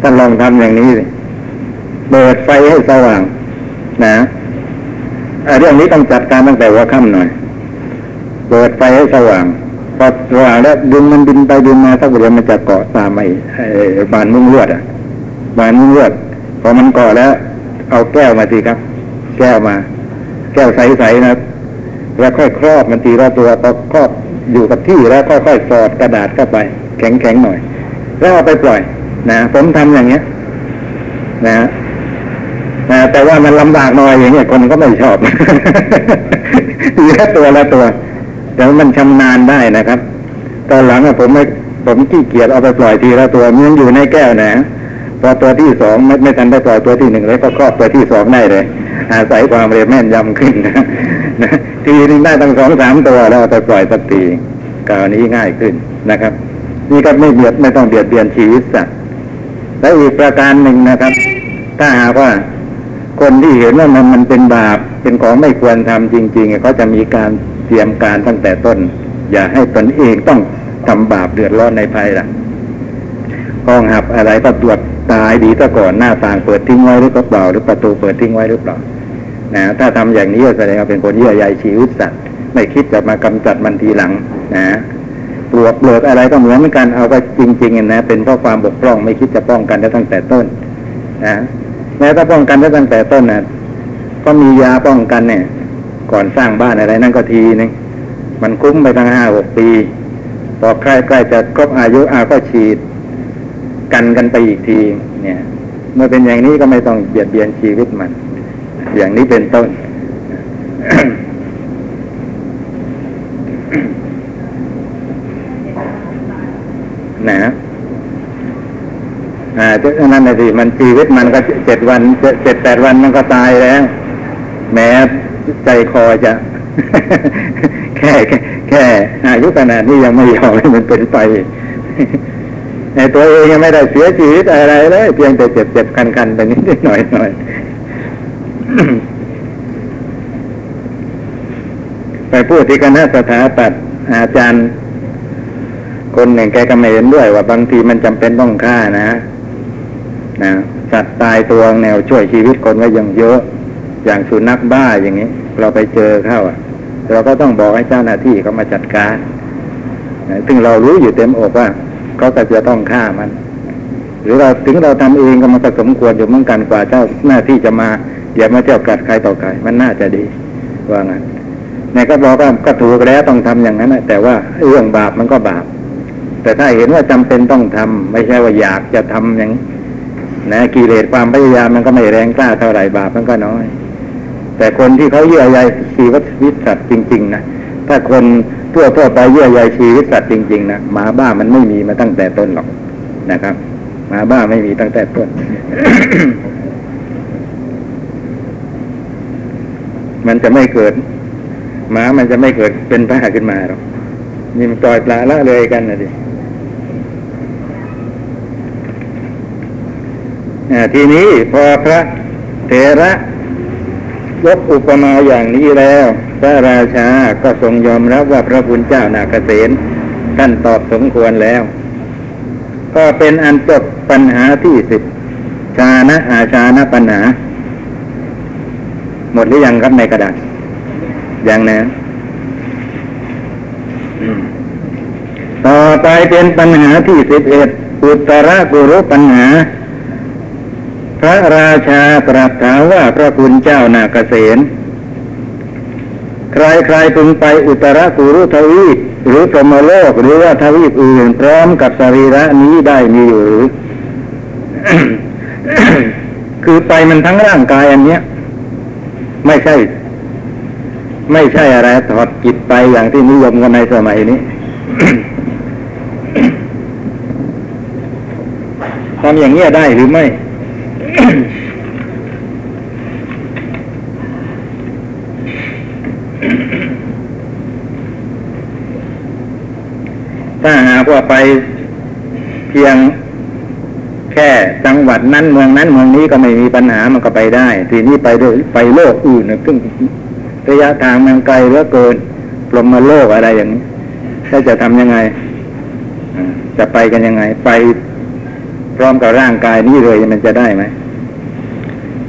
ท่านลองทำอย่างนี้เลยเปิดไฟให้สว่าง นะเรื่องนี้ต้องจัดการตั้งแต่หัว่าค่ำหน่อย เปิดไฟให้สว่าง พอว่างแล้วยุงมันบินไปบินมาสักเดี๋ยวมันจะเกาะตามไอ้บานมุ้งลวดอะ บานมุ้งลวดพอมันเกาะแล้ว เอาแก้วมาทีครับ แก้วมา แก้วใสๆนะแล้วค่อยครอบมันทีละตัวพอครอบอยู่กับที่แล้วค่อยๆสอดกระดาษเข้าไป แข็งๆหน่อย แล้วเอาไปปล่อย นะผมทำอย่างเงี้ย นะนะแต่ว่ามันลำบากหน่อยอย่างเงี้ยคนก็ไม่ชอบ ทีละตัวละตัว แต่ว่ามันชำนาญได้นะครับ ตอนหลังอะผมไม่ผมขี้เกียจเอาไปปล่อยทีละตัวมันอยู่ในแก้วนะพอตัวที่สองไม่ไม่ทันได้ปล่อยตัวที่หนึ่งเลยก็ครอบตัวที่สองได้เลย อาศัยความเร็วแม่นยำขึ้นนะนะทีนึงได้ตั้งสองสามตัวแล้วเอาไปปล่อยสักทีกาวนี้ง่ายขึ้นนะครับ นี่ก็ไม่เบียดไม่ต้องเบียดเบียนชีวิตสัตว์และอีกประการหนึ่งนะครับ ถ้าหากว่าคนที่เห็นว่ามันมันเป็นบาปเป็นของไม่ควรทำจริงๆเขาจะมีการ เตรียมการตั้งแต่ต้น อย่าให้ตนเองต้องทำบาปเดือดร้อนในภายหลังกองหับอะไรก็ตรวจตายดีซะก่อนหน้าต่างเปิดทิ้งไว้หรือเปล่า หรือประตูเปิดทิ้งไว้หรือเปล่านะถ้าทำอย่างนี้แสดงว่าเป็นคนเยื่อใยชีวิตสัตว์ไม่คิดจะมากำจัดมันทีหลังนะปลวกเปลือกอะไรก็เหมือนกันเอาก็จริงๆนะเป็นเพราะความบกพร่องไม่คิดจะป้องกันได้ตั้งแต่ต้นนะแม้ถ้าป้องกันได้ตั้งแต่ต้นนะก็มียาป้องกันเนี่ย ก่อนสร้างบ้านอะไรนั่นก็ทีนึงมันคุ้มไปตั้งห้าหกปี พอใกล้ใกล้จะครบอายุอาก็ฉีด กันกันไปอีกที เนี่ย เมื่อเป็นอย่างนี้ก็ไม่ต้องเบียดเบียนชีวิตมัน อย่างนี้เป็นต้นนะอ่านั่นนะสิมันชีวิตมันก็เจ็ดวันเจ็ดเจ็ดแปดวันมันก็ตายแล้ว แม้ ใจคอจะ แค่แค่แค่อายุขนาดนี้ยังไม่ยอมให้มันเป็นไปในตัวเองยังไม่ได้เสียชีวิตอะไรเลยเพียงแต่เจ็บเจ็บคันคันๆไปนิดหน่อยหน่อยไปพูดที่คณะสถาปัตย์อาจารย์ คนหนึ่งแกก็ไม่เห็นด้วย ว่าบางทีมันจำเป็นต้องฆ่านะนะสัตว์ตายตัวแนวช่วยชีวิตคนไว้ยังเยอะ อย่างสุนัขบ้าอย่างนี้ เราไปเจอเข้าอะเราก็ต้องบอกให้เจ้าหน้าที่เขามาจัดการซึ่งเรารู้อยู่เต็มอกว่าเขาก็จะต้องฆ่ามัน หรือเราถึงเราทำเองก็มันก็สมควรอยู่เหมือนกันกว่าเจ้าหน้าที่จะมาอย่ามาเที่ยวกัดใครต่อใครมันน่าจะดีว่างั้นในก็บอกว่าก็ถูกแล้วต้องทำอย่างนั้นนะแต่ว่าเรื่องบาปมันก็บาป แต่ถ้าเห็นว่าจำเป็นต้องทำไม่ใช่ว่าอยากจะทำอย่างนะกิเลสความพยายามมันก็ไม่แรงกล้าเท่าไหร่บาปมันก็น้อย แต่คนที่เขาเยื่อใยชีวิตสัตว์จริง ๆ นะถ้าคนทั่วทั่วๆไปเยื่อใยชีวิตสัตว์จริง ๆ นะหมาบ้ามันไม่มีมาตั้งแต่ต้นหรอกนะครับหมาบ้าไม่มีตั้งแต่ต้น มันจะไม่เกิดหมามันจะไม่เกิดเป็นบ้าขึ้นมาหรอกนี่มันปล่อยปลาละเลยกันนะดิอ่าทีนี้พอพระเถระ ยกอุปมาอย่างนี้แล้ว พระราชาก็ทรงยอมรับว่าพระคุณเจ้านาเกษตท่านตอบสมควรแล้ว ก็เป็นอันจบปัญหาที่สิบชานะอาชานะปัญหา หมดหรือยังครับในกระดาษยังนะต่อไปเป็นปัญหาที่สิบเอ็ดอุตรกุรุปัญหา พระราชาตรัสถามว่าพระคุณเจ้านาเกษตใครใครพึงไปอุตรกุรุทวีปหรือพรมโลกหรือว่าทวีปอื่น พร้อมกับสรีระนี้ได้มีอยู่หรือ คือไปมันทั้งร่างกายอันเนี้ย ไม่ใช่ ไม่ใช่อะไรถอดจิตไปอย่างที่นิยมกันในสมัยนี้ทำอย่างเงี้ยได้หรือไม่ ถ้าหากว่าไปเพียงแค่จังหวัดนั้นเมืองนั้นเมืองนี้ก็ไม่มีปัญหามันก็ไปได้ ทีนี้ไปด้วยไปโลกอื่นเนี่ยซึ่งระยะทางมันไกลเหลือเกินปลมมาโลกอะไรอย่างนี้ถ้าจะทำยังไงจะไปกันยังไง ไปพร้อมกับร่างกายนี้เลยมันจะได้ไหม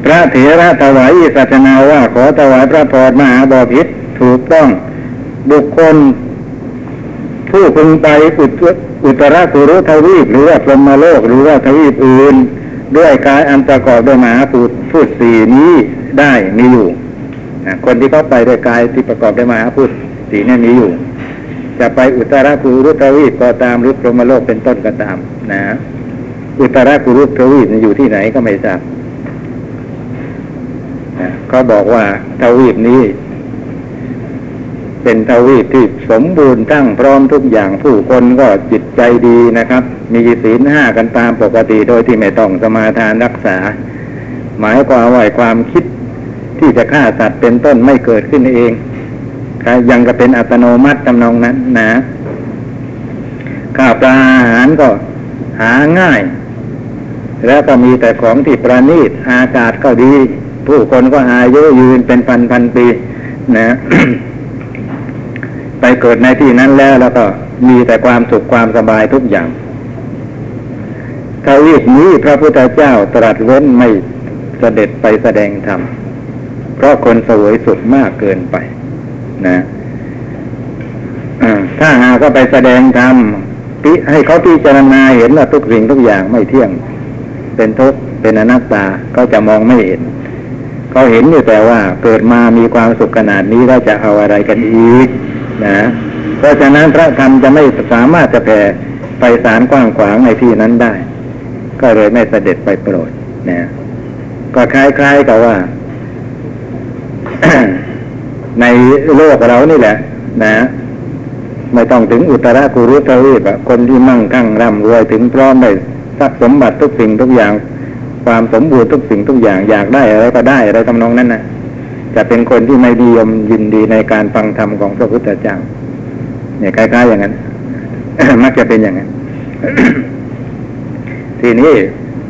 พระเถระถวายสัชนาว่าขอถวายพระพรมหาบอพิษถูกต้อง บุคคล ผู้พึงไปอุตอุตรกุรุทวีปหรือว่าพรหมโลกหรือว่าทวีปอื่น ด้วยกายอันประกอบด้วยมหาภูตพูดสี่นี้ได้มีอยู่คนที่เขาไปด้วยกายที่ประกอบด้วยมหาภูตสี่นี่มีอยู่ จะไปอุตรกุรุทวีปก็ตามหรือพรหมโลกเป็นต้นก็ตาม นะ อุตรกุรุทวีปอยู่ที่ไหนก็ไม่ทราบ เขาบอกว่าทวีปนี้ เป็นทวีปที่สมบูรณ์ตั้งพร้อมทุกอย่างผู้คนก็จิตใจดีนะครับ มีศีลห้ากันตามปกติโดยที่ไม่ต้องสมาทานรักษา หมายความว่าความคิดที่จะฆ่าสัตว์เป็นต้นไม่เกิดขึ้นเองยังก็เป็นอัตโนมัติทำนองนั้นนะข้าวปลาอาหารก็หาง่าย แล้วก็มีแต่ของที่ประณีตอากาศก็ดี ผู้คนก็อายุยืนเป็นพันพันปีนะไปเกิดในที่นั้นแล้วแล้วก็มีแต่ความสุขความสบายทุกอย่างทวีปนี้พระพุทธเจ้าตรัสเว้นไม่เสด็จไปแสดงธรรมเพราะคนสวยสุขมากเกินไป นะถ้าหากก็ไปแสดงธรรมให้เขาพิจารณาเห็นว่าทุกสิ่งทุกอย่างไม่เที่ยง เป็นทุกข์เป็นอนัตตาเขาจะมองไม่เห็น เขาเห็นอยู่แต่ว่าเกิดมามีความสุขขนาดนี้แล้วจะเอาอะไรกันอีกนะเพราะฉะนั้นพระธรรมจะไม่สามารถจะแผ่ไปสารกว้างขวางในที่นั้นได้ ก็เลยไม่เสด็จไปโปรดนะก็คล้ายๆกับว่า ในโลกเรานี่แหละ นะไม่ต้องถึงอุตรากุรุทวีปะคนที่มั่งคั่งร่ำรวยถึงพร้อมได้ทรัพย์สมบัติทุกสิ่งทุกอย่าง ความสมบูรณ์ทุกสิ่งทุกอย่างอยากได้อะไรก็ได้อะไรทำนองนั้นนะจะเป็นคนที่ไม่ดียมยินดีในการฟังธรรมของพระพุทธเจ้าเนี่ยคล้ายๆอย่างนั้น มักจะเป็นอย่างนั้น ทีนี้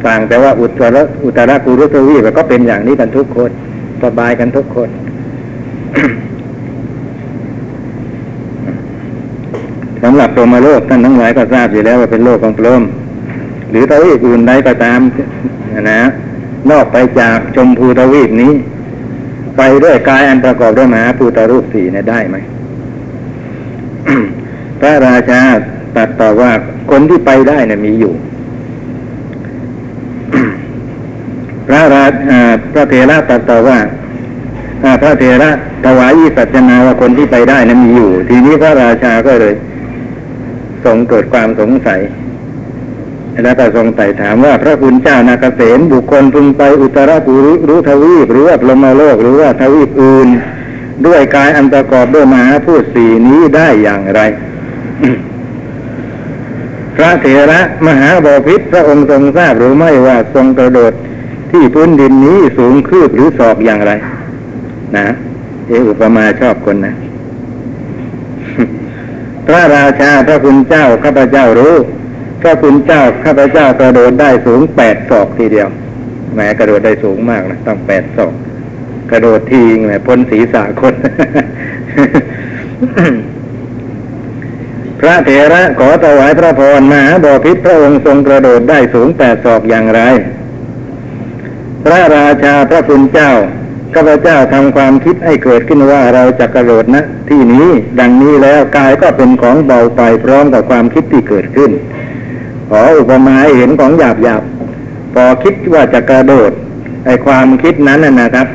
ฟังแต่ว่าอุตรอุตรากุรุทวีปก็เป็นอย่างนี้กันทุกคนสบายกันทุกคนสำหรับพรมโลกท่านทั้งหลายก็ทราบอยู่แล้วว่าเป็นโลกของพรหมหรือทวีปอื่นใดก็ตาม นะนอกไปจากชมพูทวีปนี้ ไปด้วยกายอันประกอบด้วยมหาภูตรูปสี่เนี่ยได้ไหมพระราชาตรัสต่อว่าคนที่ไปได้เนี่ยมีอยู่ พระราอ่าพระเถระตรัสต่อว่าพระเถระถวายสัจนาว่าคนที่ไปได้นั้นมีอยู่ ทีนี้พระราชาก็เลยทรงเกิดความสงสัย แล้วก็ทรงไต่ถามว่าพระคุณเจ้านาเกษมบุคคลพึงไปอุตราปุรุรู้ทวีปหรือว่าพรมโลกหรือว่าทวีปอื่น ด้วยกายอันประกอบด้วยมหาพูดสี่นี้ได้อย่างไร พระเถระมหาบพิตรพระองค์ทรงทราบหรือไม่ว่าทรงกระโดดที่พื้นดินนี้สูงคืบหรือศอกอย่างไร นะเอออุปมาชอบคนนะ พระราชาพระคุณเจ้าข้าพเจ้ารู้ พระคุณเจ้าข้าพเจ้ากระโดดได้สูงแปดศอกทีเดียวแหมกระโดดได้สูงมากนะต้องแปดศอก กระโดดทีแหมพ้นศีรษะคน พระเถระขอถวายพระพรมหาบอพิษพระองค์ทรงกระโดดได้สูงแปดศอกอย่างไร พระราชาพระคุณเจ้าข้าพเจ้าทำความคิดให้เกิดขึ้นว่าเราจะกระโดดนะ ที่นี้ดังนี้แล้วกายก็เป็นของเบาไปพร้อมกับความคิดที่เกิดขึ้น ขออุปมาให้เห็นของหยาบหยาบพอคิดว่าจะกระโดดไอความคิดนั้นนะครับ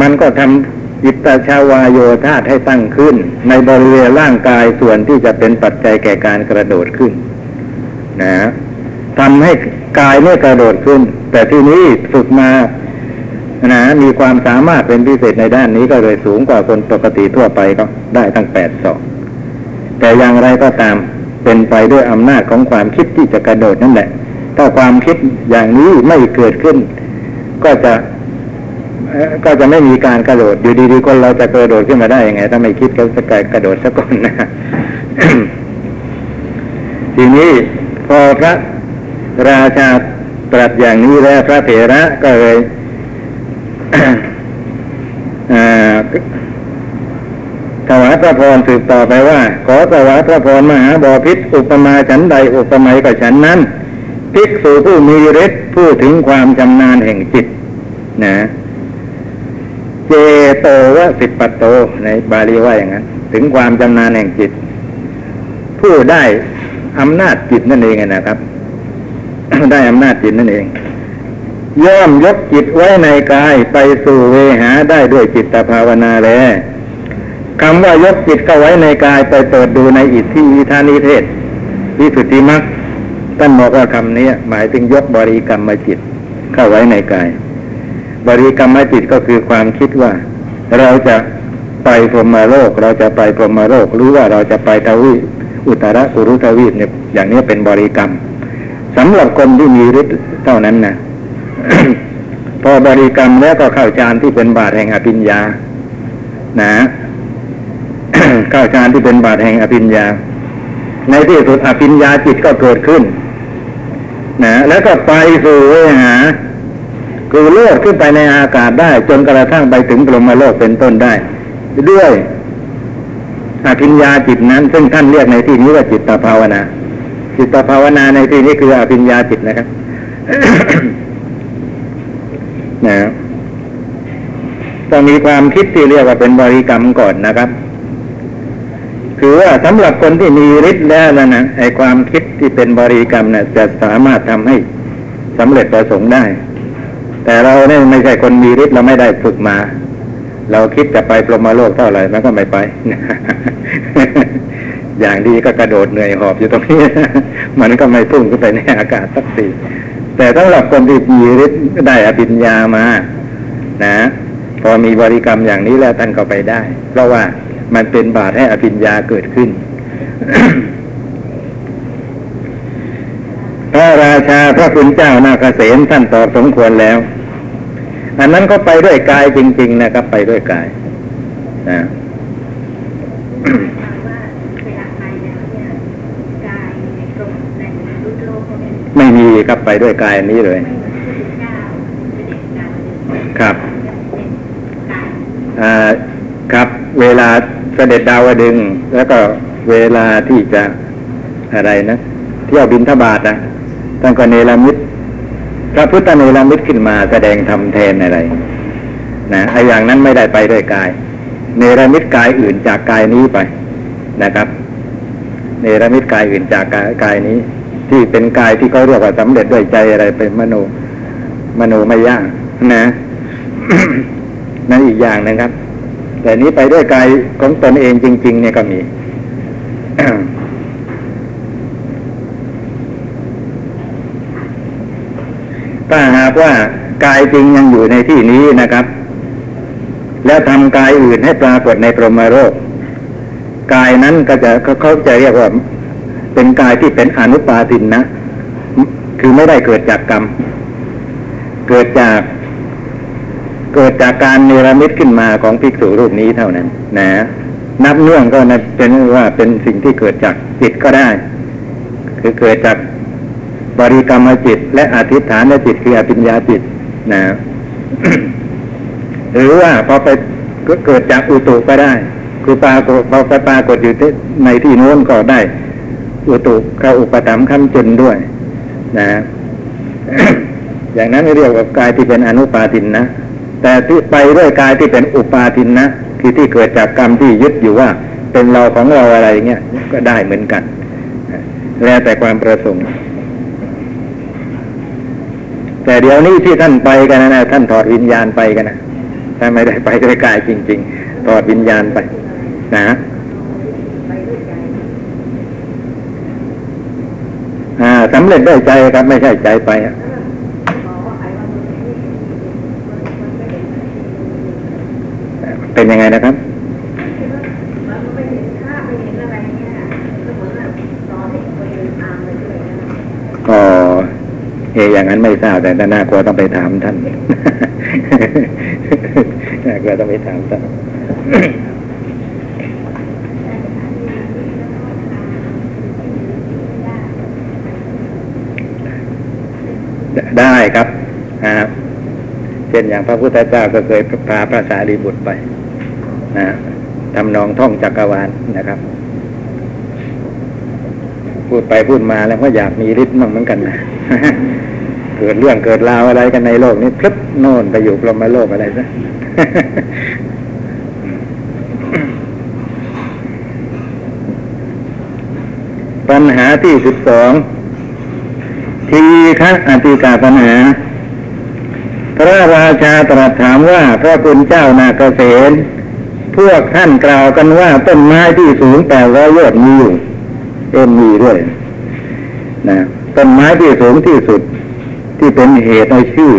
มันก็ทำจิตตชาวายโยธาให้ตั้งขึ้น ในบริเวณร่างกายส่วนที่จะเป็นปัจจัยแก่การกระโดดขึ้น นะทำให้กายไม่กระโดดขึ้น แต่ที่นี้ฝึกมานะมีความสามารถเป็นพิเศษในด้านนี้ก็เลยสูงกว่าคนปกติทั่วไปก็ได้ตั้งแปดศอกแต่อย่างไรก็ตาม เป็นไปด้วยอำนาจของความคิดที่จะกระโดดนั่นแหละ ถ้าความคิดอย่างนี้ไม่เกิดขึ้น ก็จะก็จะไม่มีการกระโดด อยู่ดีๆคนเราจะกระโดดขึ้นมาได้ยังไง ถ้าไม่คิดก็จะกระโดดสักก่อนนะทีนี้พอพระราชาตรัสอย่างนี้แล้วพระเถระก็เลย อ่าถวาย พระพรสืบต่อไปว่า ขอถวายพระพรมหาบอพิษอุปมาฉันใดอุปไมยกับฉันนั้นภิกษุผู้มีฤทธิ์ผู้ถึงความชำนาญแห่งจิตนะเจโตวสิปปตโต ในบาลีว่าอย่างนั้น ถึงความชำนาญแห่งจิต ผู้ได้อำนาจจิตนั่นเองนะครับ ได้อำนาจจิตนั่นเอง ย่อมยกจิตไว้ในกายไปสู่เวหาได้ด้วยจิตภาวนาแล้ว คำว่ายกจิตเข้าไว้ในกายไปเปิดดูในอิทธิวิธานิเทศวิสุทธิมักท่านบอกว่าคำนี้หมายถึงยกบริกรรมจิตเข้าไว้ในกาย บริกรรมจิตก็คือความคิดว่า เราจะไปพรหมโลก เราจะไปพรหมโลกหรือว่าเราจะไปทวีอุตรกุรุทวีปเนี่ยอย่างนี้เป็นบริกรรมสำหรับคนที่มีฤทธิ์เท่านั้นนะพอบริกรรมแล้วก็เข้าฌานที่เป็นบาทแห่งอภิญญา นะ เข้าฌานที่เป็นบาทแห่งอภิญญา ในที่สุดอภิญญาจิตก็เกิดขึ้นนะแล้วก็ไปสู่เวหา คือโลดขึ้นไปในอากาศได้ จนกระทั่งไปถึงพรหมโลกเป็นต้นได้ ด้วยอภิญญาจิตนั้น ซึ่งท่านเรียกในที่นี้ว่าจิตตภาวนา จิตตภาวนาในที่นี้คืออภิญญาจิตนะครับนะต้องมีความคิดที่เรียกว่าเป็นบริกรรมก่อนนะครับ คือว่าสำหรับคนที่มีฤทธิ์แล้วนะไอความคิดที่เป็นบริกรรมนะ่ะจะสามารถทำให้สำเร็จประสงค์ได้ แต่เราเนี่ยไม่ใช่คนมีฤทธิ์เราไม่ได้ฝึกมา เราคิดจะไปพรมโลกเท่าไหร่มันก็ไม่ไป อย่างดีก็กระโดดเหนื่อยหอบอยู่ตรงนี้ มันก็ไม่พุ่งขึ้นไปในอากาศสักทีแต่สำหรับคนที่มีฤทธิ์ได้อภิญญามา นะ พอมีบริกรรมอย่างนี้แล้วท่านก็ไปได้ เพราะว่า มันเป็นบาตให้อภิญญาเกิดขึ้น พระราชาพระคุณเจ้านาคเษนท่านตอบสมควรแล้ว อันนั้นก็ไปด้วยกายจริง ๆ นะครับ ไปด้วยกายนะไม่มีครับไปด้วยกายอันนี้เลย ครับเอ่า ครับ เวลา เสด็จดาวดึง แล้วก็เวลาที่จะอะไรนะเที่ยวบินทบาทนะท่านก็เนรมิตพระพุทธเนรมิตขึ้นมาแสดงธรรมแทนอะไรนะไอ้อย่างนั้นไม่ได้ไปด้วยกาย เนรมิตกายอื่นจากกายนี้ไปนะครับ เนรมิตกายอื่นจากกายกายนี้ ที่เป็นกายที่เขาเรียกว่าสำเร็จด้วยใจอะไรเป็นมโนมโนไม่ยากนะนั่นอีกอย่างนะครับ แต่นี้ไปด้วยกายของตนเองจริง ๆ เนี่ยก็มีถ้าหากว่ากายจริงยังอยู่ในที่นี้นะครับ แล้วทำกายอื่นให้ปรากฏในพรมโลกกายนั้นก็จะเขาจะเรียกว่า เป็นกายที่เป็นอนุปาทินนะ คือไม่ได้เกิดจากกรรม เกิดจาก เกิดจากการเนรมิตขึ้นมาของภิกษุรูปนี้เท่านั้น นะ นับเนื่องก็นะเป็นว่าเป็นสิ่งที่เกิดจากจิตก็ได้ คือเกิดจากบริกรรมจิต และอธิษฐานจิตคืออภิญญาจิต นะหรือว่าพอไปก็เกิดจากอุตุก็ได้คือปรากฏพอไปปรากฏอยู่ในที่โน้นก็ได้ อุตุเข้าอุปถัมภ์คำจุนด้วย นะ อย่างนั้นเรียกว่ากายที่เป็นอนุปาทินนะ แต่ที่ไปด้วยกายที่เป็นอุปาทินนะคือที่เกิดจากกรรมที่ยึดอยู่ว่า เป็นเราของเราอะไรเงี้ยก็ได้เหมือนกัน แล้วแต่ความประสงค์ แต่เดี๋ยวนี้ที่ท่านไปกันนะท่านถอดวิญญาณไปกันนะถ้าไม่ได้ไปด้วยกายจริง ๆ ถอดวิญญาณไป นะอ่าสำเร็จได้ใจครับไม่ใช่ใจไปอะ เป็นยังไงนะครับมันไม่เห็นค่าไม่เห็นอะไรเนี่ยก็เหมือนแบบตอนที่ไปเดินตามไปด้วยนะก็เอออย่างนั้นไม่ทราบแต่น่ากลัวต้องไปถามท่านน่ากลัวต้องไปถามท่านได้ครับอ่าเช่นอย่างพระพุทธเจ้าก็เคยพาพระสารีบุตรไปนะ ทำนองท่องจักรวาลนะครับ พูดไปพูดมาแล้วก็อยากมีฤทธิ์มั่งเหมือนกันนะเกิดเรื่องเกิดราวอะไรกันในโลกนี้พลึบโน่นไปอยู่พรหมโลกอะไรซะปัญหาที่สิบสองทีฆะอธิกาปัญหา พระราชาตรัสถามว่าพระคุณเจ้านาเกษต พวกท่านกล่าวกันว่าต้นไม้ที่สูงแปดร้อยยอดมีอยู่เอ็มมีด้วยนะต้นไม้ที่สูงที่สุด ที่เป็นเหตุให้ชื่อ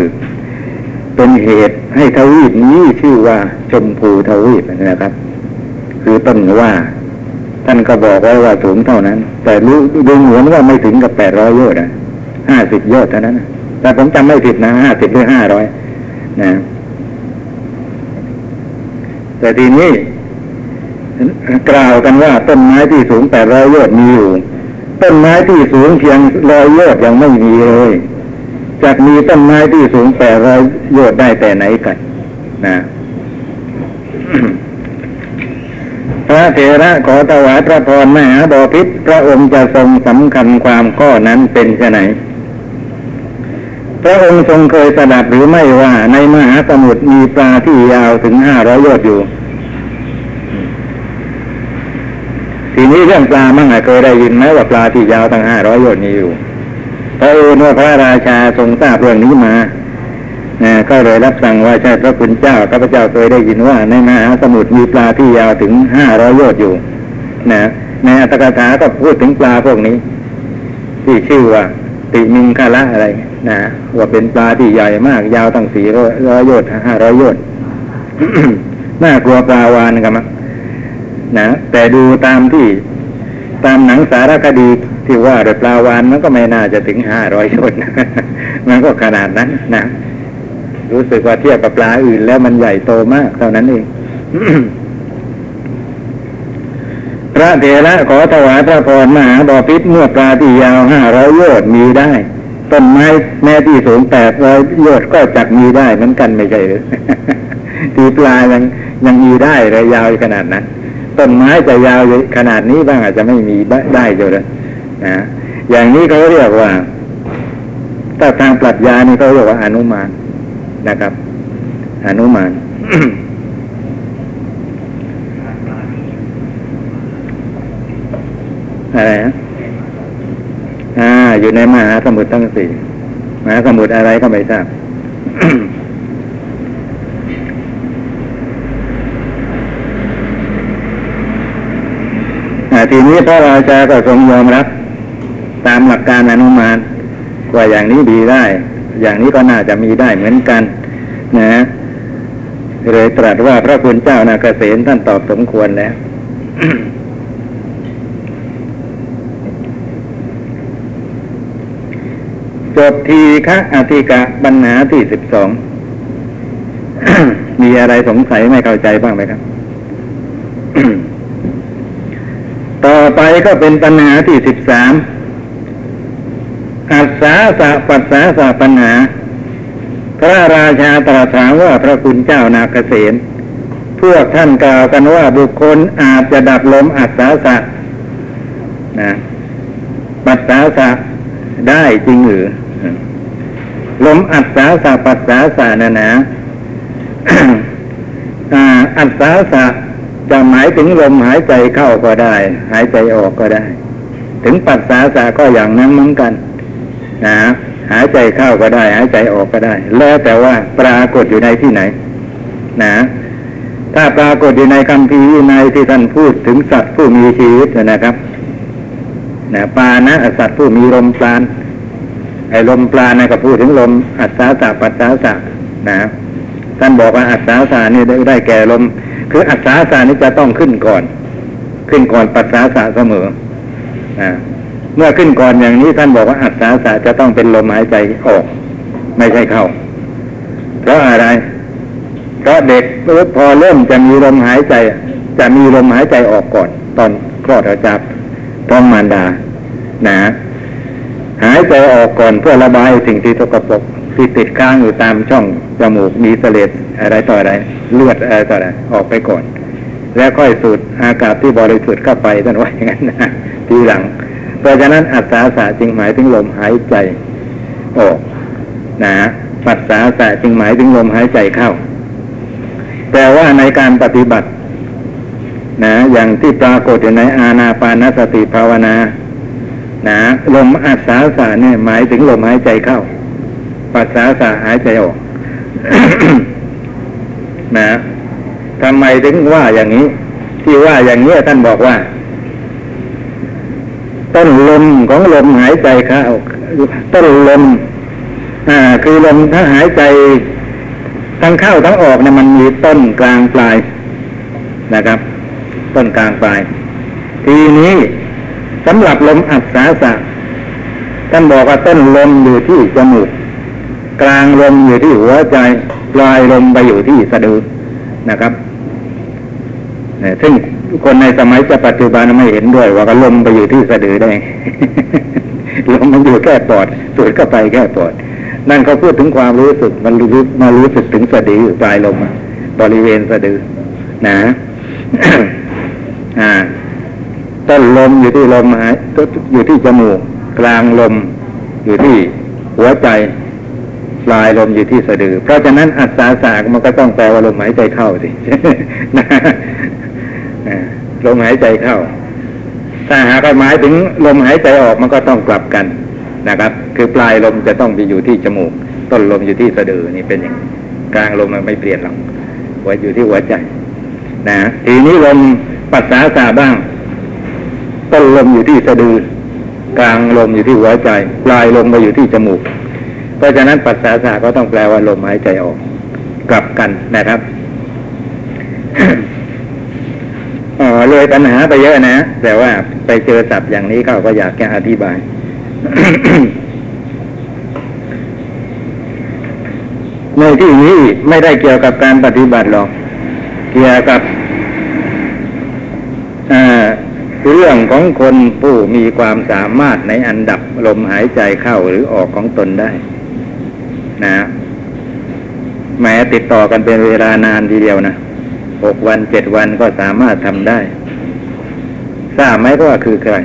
เป็นเหตุให้ทวีปนี้ชื่อว่าชมพูทวีปนะครับ คือต้นว่า ท่านก็บอกไว้ว่าสูงเท่านั้น แต่รู้ดูเหมือนว่าไม่ถึงกับแปดร้อยยอดนะห้าสิบยอดเท่านั้นแต่ผมจำไม่ผิดนะห้าสิบหรือห้าร้อยนะ แต่ทีนี้กล่าวกันว่าต้นไม้ที่สูงแปดร้อยยอดมีอยู่ ต้นไม้ที่สูงเพียงร้อยโยชน์ยังไม่มีเลยจากมีต้นไม้ที่สูงแปดร้อยโยชน์ได้แต่ไหนกันนะพระเถระขอถวายพระพรมหาบอพิษพระองค์จะทรงสำคัญความข้อนั้นเป็นไฉน ระองค์ทรงเคยสดับหรือไม่ว่าในมหาสมุทรมีปลาที่ยาวถึงห้าร้อยยชน์อยู่ ทีนี้เรื่องปลามั่งเคยได้ยินไหมว่าปลาที่ยาวตั้งห้าร้อยโยชน์มีอยู่พระเอิญว่าพระราชาทรงทราบเรื่องนี้มานะก็เลยรับสั่งว่าใช่พระคุณเจ้าข้าพเจ้าเคยได้ยินว่า ในมหาสมุทรมีปลาที่ยาวถึงห้าร้อยยชน์อยู่ นะในอัตถกถาก็พูดถึงปลาพวกนี้ ที่ชื่อว่า ติมิงคาระอะไร นะว่าเป็นปลาที่ใหญ่มากยาวตั้งสี่ร้อยโยชน์ห้าร้อยโยชน์น่ากลัวปลาวานกันมั้งนะแต่ดูตามที่ตามหนังสารคดีที่ว่าโดยปลาวานมันก็ไม่น่าจะถึงห้าร้อยโยชน์มันก็ขนาดนั้นนะรู้สึกว่าเทียบกับปลาอื่นแล้วมันใหญ่โตมากเท่านั้นเองพระเถระขอถวายพระพรมหาบอพิษเมื่อปลาที่ยาวห้าร้อยโยชน์มีได้ ต้นไม้แม้ที่สูงแปดร้อยยชน์ก็จักมีได้เหมือนกันไม่ใช่หรือทีปลายังยังมีได้เลยยาวขนาดนั้นต้นไม้จะยาวขนาดนี้บ้างอาจจะไม่มีได้อยู่เลยนะอย่างนี้เขาเรียกว่าถ้าทางปรัชญานี่เขาเรียกว่าอนุมานนะครับ อนุมานอะไรฮะ อยู่ในมหาสมุทรทั้งสี่มหาสมุทรอะไรก็ไม่ทราบอ่ทีนี้พระราชาก็ทรงยอมรับ ตามหลักการอนุมานว่าอย่างนี้ดีได้ อย่างนี้ก็น่าจะมีได้เหมือนกัน นะเลยตรัสว่าพระคุณเจ้านาเกษตท่านตอบสมควรแล้ว จบทีคะอธิกะปัญหาที่สิบสอง มีอะไรสงสัยไม่เข้าใจบ้างไหมครับ ต่อไปก็เป็นปัญหาที่สิบสามอัศสาสะปัสสาสะปัญหา พระราชาตรัสถามว่าพระคุณเจ้านาเกษตรพวกท่านกล่าวกันว่าบุคคลอาจจะดับลมอัศสาสะนะปัสสาสะได้จริงหรือ ลมอัศสาสะปัสสาสะนะนะอัศสาสะจะหมายถึงลมหายใจเข้าก็ได้ หายใจออกก็ได้ ถึงปัสสาสะก็อย่างนั้นเหมือนกัน นะหายใจเข้าก็ได้ หายใจออกก็ได้ แล้วแต่ว่าปรากฏอยู่ในที่ไหน นะ ถ้าปรากฏอยู่ในคำพีในที่ท่านพูดถึงสัตว์ผู้มีชีวิตนะครับนะปานะสัตว์ผู้มีลมปราณ ไอ้ลมปราณนะก็พูดถึงลมอัศสาสะปัสสาสะนะท่านบอกว่าอัศสาสะนี่ได้ได้แก่ลม คืออัศสาสะนี่จะต้องขึ้นก่อน ขึ้นก่อนปัสสาสะเสมอนะเมื่อขึ้นก่อนอย่างนี้ท่านบอกว่าอัศสาสะจะต้องเป็นลมหายใจออก ไม่ใช่เข้า เพราะอะไรเพราะเด็กพอเริ่มจะมีลมหายใจ จะมีลมหายใจออกก่อน ตอนคลอดออกจากท้องมารดานะ หายใจออกก่อนเพื่อระบายสิ่งที่สกปรกที่ติดค้างอยู่ตามช่องจมูกมีเสลดอะไรต่ออะไรเลือดอะไรต่ออะไรออกไปก่อน แล้วค่อยสูดอากาศที่บริสุทธิ์เข้าไปท่านว่าอย่างนั้นนะทีหลัง เพราะฉะนั้นอัศาสะจึงหมายถึงลมหายใจออกนะปัสสาสะจึงหมายถึงลมหายใจเข้า แต่ว่าในการปฏิบัตินะอย่างที่ปรากฏอยู่ในอาณาปานสติภาวนา นะลมอัศสาสะเนี่ยหมายถึงลมหายใจเข้า ปัสสาสะหายใจออกนะทำไมถึงว่าอย่างนี้ ที่ว่าอย่างนี้ท่านบอกว่า ต้นลมของลมหายใจเข้าต้นลมอ่า คือลมถ้าหายใจทั้งเข้าทั้งออกเนี่ยมันมีต้นกลางปลายนะครับ ต้นกลางปลาย ทีนี้ สำหรับลมอัศสาสะท่านบอกว่าต้นลมอยู่ที่จมูก กลางลมอยู่ที่หัวใจปลายลมไปอยู่ที่สะดือนะครับซึ่งคนในสมัยจะปัจจุบันไม่เห็นด้วย ว่าลมไปอยู่ที่สะดือได้ลมมันอยู่แค่ปอดสูดเข้าไปแค่ปอด นั่นเขาพูดถึงความรู้สึกมันรู้มารู้สึกถึงสะดือปลายลมบริเวณสะดือนะอ่า ต้นลมอยู่ที่ลมหายต้นอยู่ที่จมูก กลางลม อยู่ที่หัวใจปลายลมอยู่ที่สะดือ เพราะฉะนั้นอัศาสากมันก็ต้องแปลว่าลมหายใจเข้าสินะลมหายใจเข้า ถ้าหากหมายถึงลมหายใจออกมันก็ต้องกลับกันนะครับ คือปลายลมจะต้องไปอยู่ที่จมูก ต้นลมอยู่ที่สะดือนี่เป็นอย่างกลางลมมันไม่เปลี่ยนหรอกหัวอยู่ที่หัวใจ นะทีนี้ลมปัสสาสะบ้าง ต้นลมอยู่ที่สะดือกลางลมอยู่ที่หัวใจปลายลมไปอยู่ที่จมูก เพราะฉะนั้นปัสสาสะก็ต้องแปลว่าลมหายใจออก กลับกันนะครับอ๋อเลยปัญหาไปเยอะนะ แต่ว่าไปเจอศัพท์อย่างนี้เขาก็อยากแก้อธิบายในที่นี้ไม่ได้เกี่ยวกับการปฏิบัติหรอก เกี่ยวกับอ่าือเรื่องของคนผู้มีความสามารถในอันดับลมหายใจเข้าหรือออกของตนได้ นะแม้ติดต่อกันเป็นเวลานานทีเดียวนะหกวันเจ็ดวันก็สามารถทำได้ทราบไหมว่าคือใคร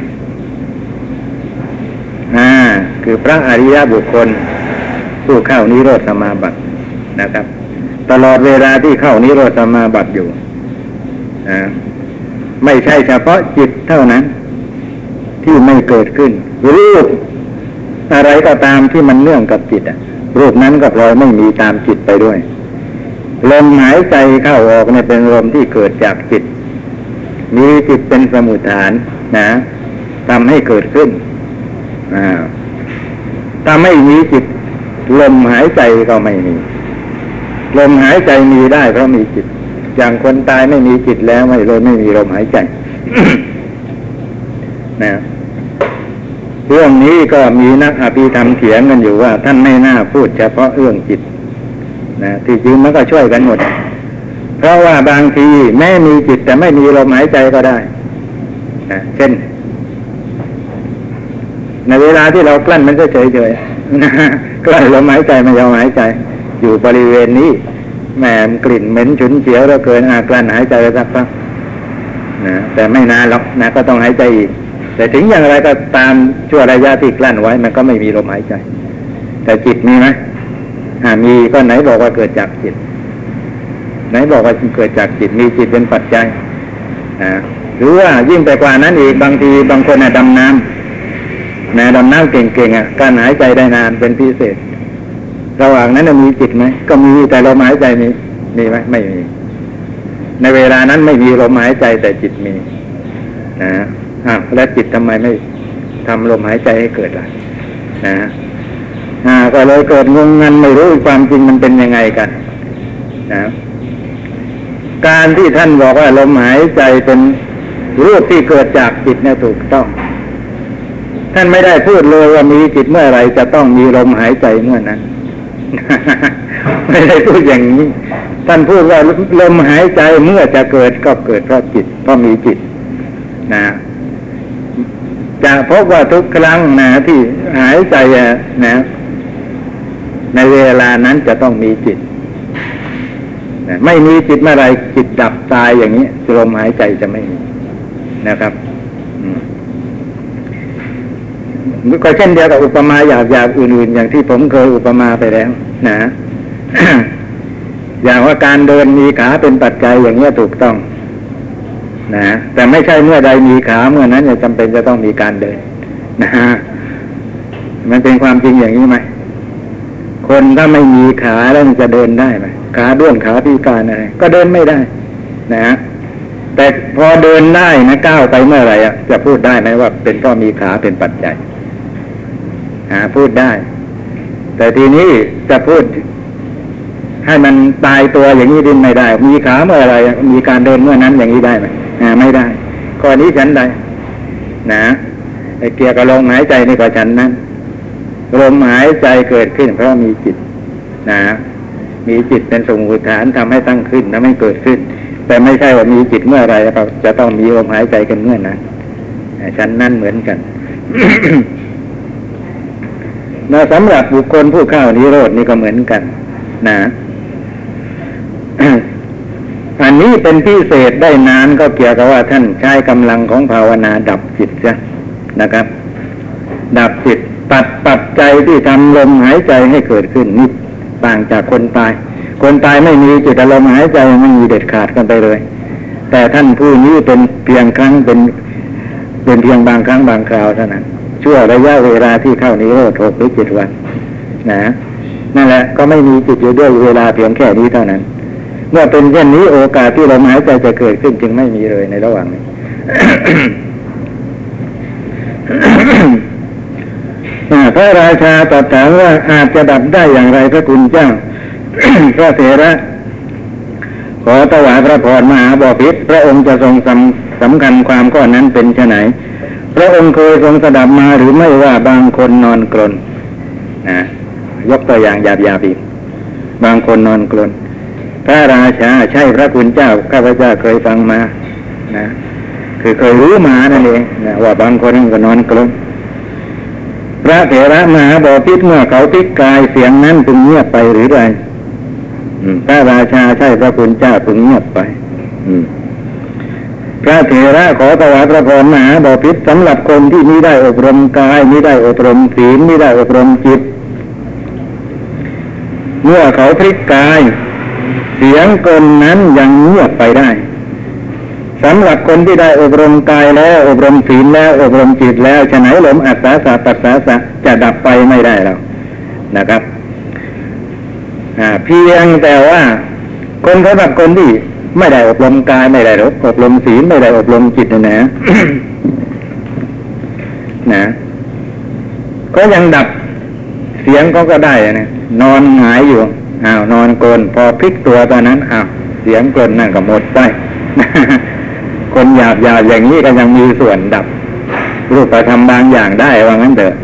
อ่าคือพระอริยบุคคล ผู้เข้านิโรธสมาบัตินะครับ ตลอดเวลาที่เข้านิโรธสมาบัติอยู่นะไม่ใช่เฉพาะจิต เท่านั้น ที่ไม่เกิดขึ้น รูป อะไรก็ตามที่มันเนื่องกับจิตอะรูปนั้นก็พลอยไม่มีตามจิตไปด้วยลมหายใจเข้าออกเนี่ยเป็นลมที่เกิดจากจิต มีจิตเป็นสมุทฐานนะทำให้เกิดขึ้นถ้าไม่มีจิต ลมหายใจก็ไม่มี ลมหายใจมีได้เพราะมีจิต อย่างคนตายไม่มีจิตแล้วไม่เลยไม่มีลมหายใจ นะเรื่องนี้ก็มีนักอภิธรรมเถียงกันอยู่ว่า ท่านไม่น่าพูดเฉพาะเรื่องจิตนะที่จริงมันก็ช่วยกันหมด เพราะว่าบางทีแม้มีจิตแต่ไม่มีลมหายใจก็ได้นะเช่น ในเวลาที่เรากลั้นมันก็เฉยๆกลั้นลมหายใจไม่ยอมหายใจ อยู่บริเวณนี้แหมกลิ่นเหม็นฉุนเฉียวแล้วเกินอากลั้นหายใจสักพักนะแต่ไม่นานหรอกนะก็ต้องหายใจอีก แต่ถึงอย่างไรก็ตามชั่วระยะที่กลั้นไว้ มันก็ไม่มีลมหายใจ แต่จิตมีไหมอ่ามีก็ไหนบอกว่าเกิดจากจิต ไหนบอกว่าเกิดจากจิตมีจิตเป็นปัจจัยอ่าหรือว่ายิ่งไปกว่านั้นอีกบางทีบางคนน่ะดำน้ำนะดำน้ำเก่งๆอะการหายใจได้นานเป็นพิเศษ ระหว่างนั้นมีจิตไหมก็มีแต่ลมหายใจมีมีไหมไม่มี ในเวลานั้นไม่มีลมหายใจแต่จิตมีนะอะ แล้วจิตทำไมไม่ทำลมหายใจให้เกิดล่ะนะอ่าก็เลยเกิดงงงันไม่รู้ความจริงมันเป็นยังไงกันนะการที่ท่านบอกว่าลมหายใจเป็นรูปที่เกิดจากจิตเนี่ยถูกต้อง ท่านไม่ได้พูดเลยว่ามีจิตเมื่อไรจะต้องมีลมหายใจเมื่อนั้น ไม่ได้พูดอย่างนี้ ท่านพูดว่าลมหายใจเมื่อจะเกิดก็เกิดเพราะจิตเพราะมีจิต นะ จะพบว่าทุกครั้งนะที่หายใจนะ ในเวลานั้นจะต้องมีจิตนะไม่มีจิตเมื่อไรจิตดับตายอย่างนี้ลมหายใจจะไม่มีนะครับก็เช่นเดียวกับอุปมาหยาบๆอื่นๆ อย่างที่ผมเคยอุปมาไปแล้ว นะอย่างว่าการเดินมีขาเป็นปัจจัยอย่างนี้ถูกต้อง นะแต่ไม่ใช่เมื่อใดมีขาเมื่อนั้นจะจำเป็นจะต้องมีการเดิน นะฮะมันเป็นความจริงอย่างนี้ไหมคนถ้าไม่มีขาแล้วจะเดินได้ไหมขาด้วนขาพิการอะไรก็เดินไม่ได้ นะฮะแต่พอเดินได้นะก้าวไปเมื่อไหร่อะจะพูดได้ไหมว่า เป็นเพราะมีขาเป็นปัจจัยหาพูดได้ แต่ทีนี้จะพูด ให้มันตายตัวอย่างนี้ดินไม่ได้ มีขาเมื่อไรมีการเดินเมื่อนั้นอย่างนี้ได้ไหมไม่ได้ข้อนี้ฉันใดนะเกี่ยวกับลมหายใจนี่ก็ฉันนั้นลมหายใจเกิดขึ้น เพราะมีจิต นะ มีจิตเป็นสมุทฐานทำให้ตั้งขึ้นทำให้เกิดขึ้น แต่ไม่ใช่ว่ามีจิตเมื่อไรเราจะต้องมีลมหายใจกันเมื่อนั้นชั้นนั้นเหมือนกันนะสำหรับบุคคลผู้เข้านิโรดนี่ก็เหมือนกัน นะ อันนี้เป็นพิเศษได้นานก็เกี่ยวกับว่าท่านใช้กำลังของภาวนาดับจิตซะนะครับ ดับจิตตัดปัจจัยที่ทำลมหายใจให้เกิดขึ้นนี่ต่างจากคนตาย คนตายไม่มีจิตอารมณ์หายใจไม่มีเด็ดขาดกันไปเลย แต่ท่านผู้นี้เป็นเพียงครั้งเป็นเป็นเพียงบางครั้งบางคราวเท่านั้นชั่วระยะเวลาที่เข้านิโรธหกหรือเจ็ดวันนะนั่นแหละก็ไม่มีจิตอยู่ด้วยเวลาเพียงแค่นี้เท่านั้น เมื่อเป็นเช่นนี้โอกาสที่ลมหายใจจะเกิดขึ้นจึงไม่มีเลยในระหว่างนี้อ่าพระราชาตรัสถามว่าอาจจะดับได้อย่างไรพระคุณเจ้า พระเถระ ขอถวายพระพรมหาบพิตรพระองค์จะทรงสำสำคัญความข้อนั้นเป็นไฉนพระองค์เคยทรงสดับมาหรือไม่ว่าบางคนนอนกลนนะยกตัวอย่างหยาบๆาอีกบางคนนอนกลน พระราชาใช่พระคุณเจ้าข้าพเจ้าเคยฟังมา นะ คือเคยรู้มานั่นเองนะว่าบางคนก็นอนกลนพระเถระมหาบอพิษเมื่อเขาพิกกายเสียงนั้นจึงเงียบไปหรือไรพระราชาใช่พระคุณเจ้าจึงเงียบไปพระเถระขอถวายพระพรมหาบอพิษสำหรับคนที่มิได้อบรมกายมิได้อบรมศีลมิได้อบรมจิต เมื่อเขาพลิกกาย เสียงกลนั้นยังเงียบไปได้สำหรับคนที่ได้อบรมกายแล้ว อบรมศีลแล้ว อบรมจิตแล้วฉะไหนลมอัศสาสะปัสสาสะจะดับไปไม่ได้แล้วนะครับเพียงแต่ว่า คนสำหรับคนที่ไม่ได้อบรมกายไม่ได้อบรมศีลไม่ได้อบรมจิตนะนะนะก็ยังดับเสียงเขาก็ได้นะนอนหงายอยู่ อ้าวนอนโกนพอพลิกตัวตอนนั้นอ้าวเสียงกลนนั่นก็หมดไปคนหยาบหยาบอย่างนี้ก็ยังมีส่วนดับ รูปธรรมบางอย่างได้ว่างั้นเถอะ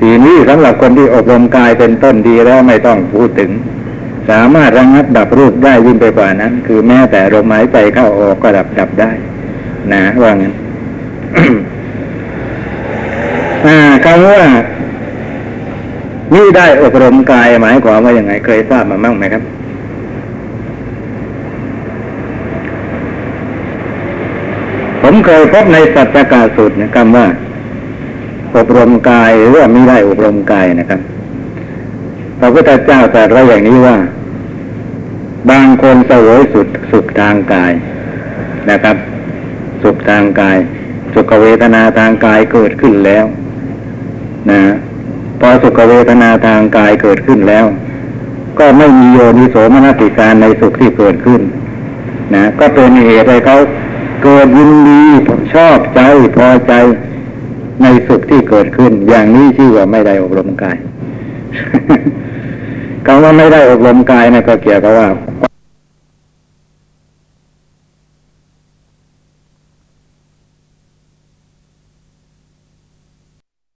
ทีนี้สำหรับคนที่อบรมกายเป็นต้นดีแล้วไม่ต้องพูดถึง สามารถระงับดับรูปได้ยิ่งไปกว่านั้น คือแม้แต่ลมหายใจเข้าออกก็ดับดับได้ นะว่างั้นคำว่า นี่ได้อบรมกายหมายความว่าอย่างไง เคยทราบมาบ้างไหมครับ ผมเคยพบในสัจจกาสูตรนะคำว่า อบรมกายหรือว่าไม่ได้อบรมกายนะครับพระพุทธเจ้าตรัสไว้อย่างนี้ว่า บางคนเสวยสุดสุขทางกายนะครับ สุขทางกาย สุขเวทนาทางกายเกิดขึ้นแล้ว นะ พอสุขเวทนาทางกายเกิดขึ้นแล้ว ก็ไม่มีโยนิโสมนติการในสุขที่เกิดขึ้น นะ ก็เป็นเหตุให้เขาเกิดยินดีชอบใจพอใจในสุขที่เกิดขึ้น อย่างนี้ชื่อว่าไม่ได้อบรมกายคำว่าไม่ได้อบรมกายนะก็เกี่ยวกับว่า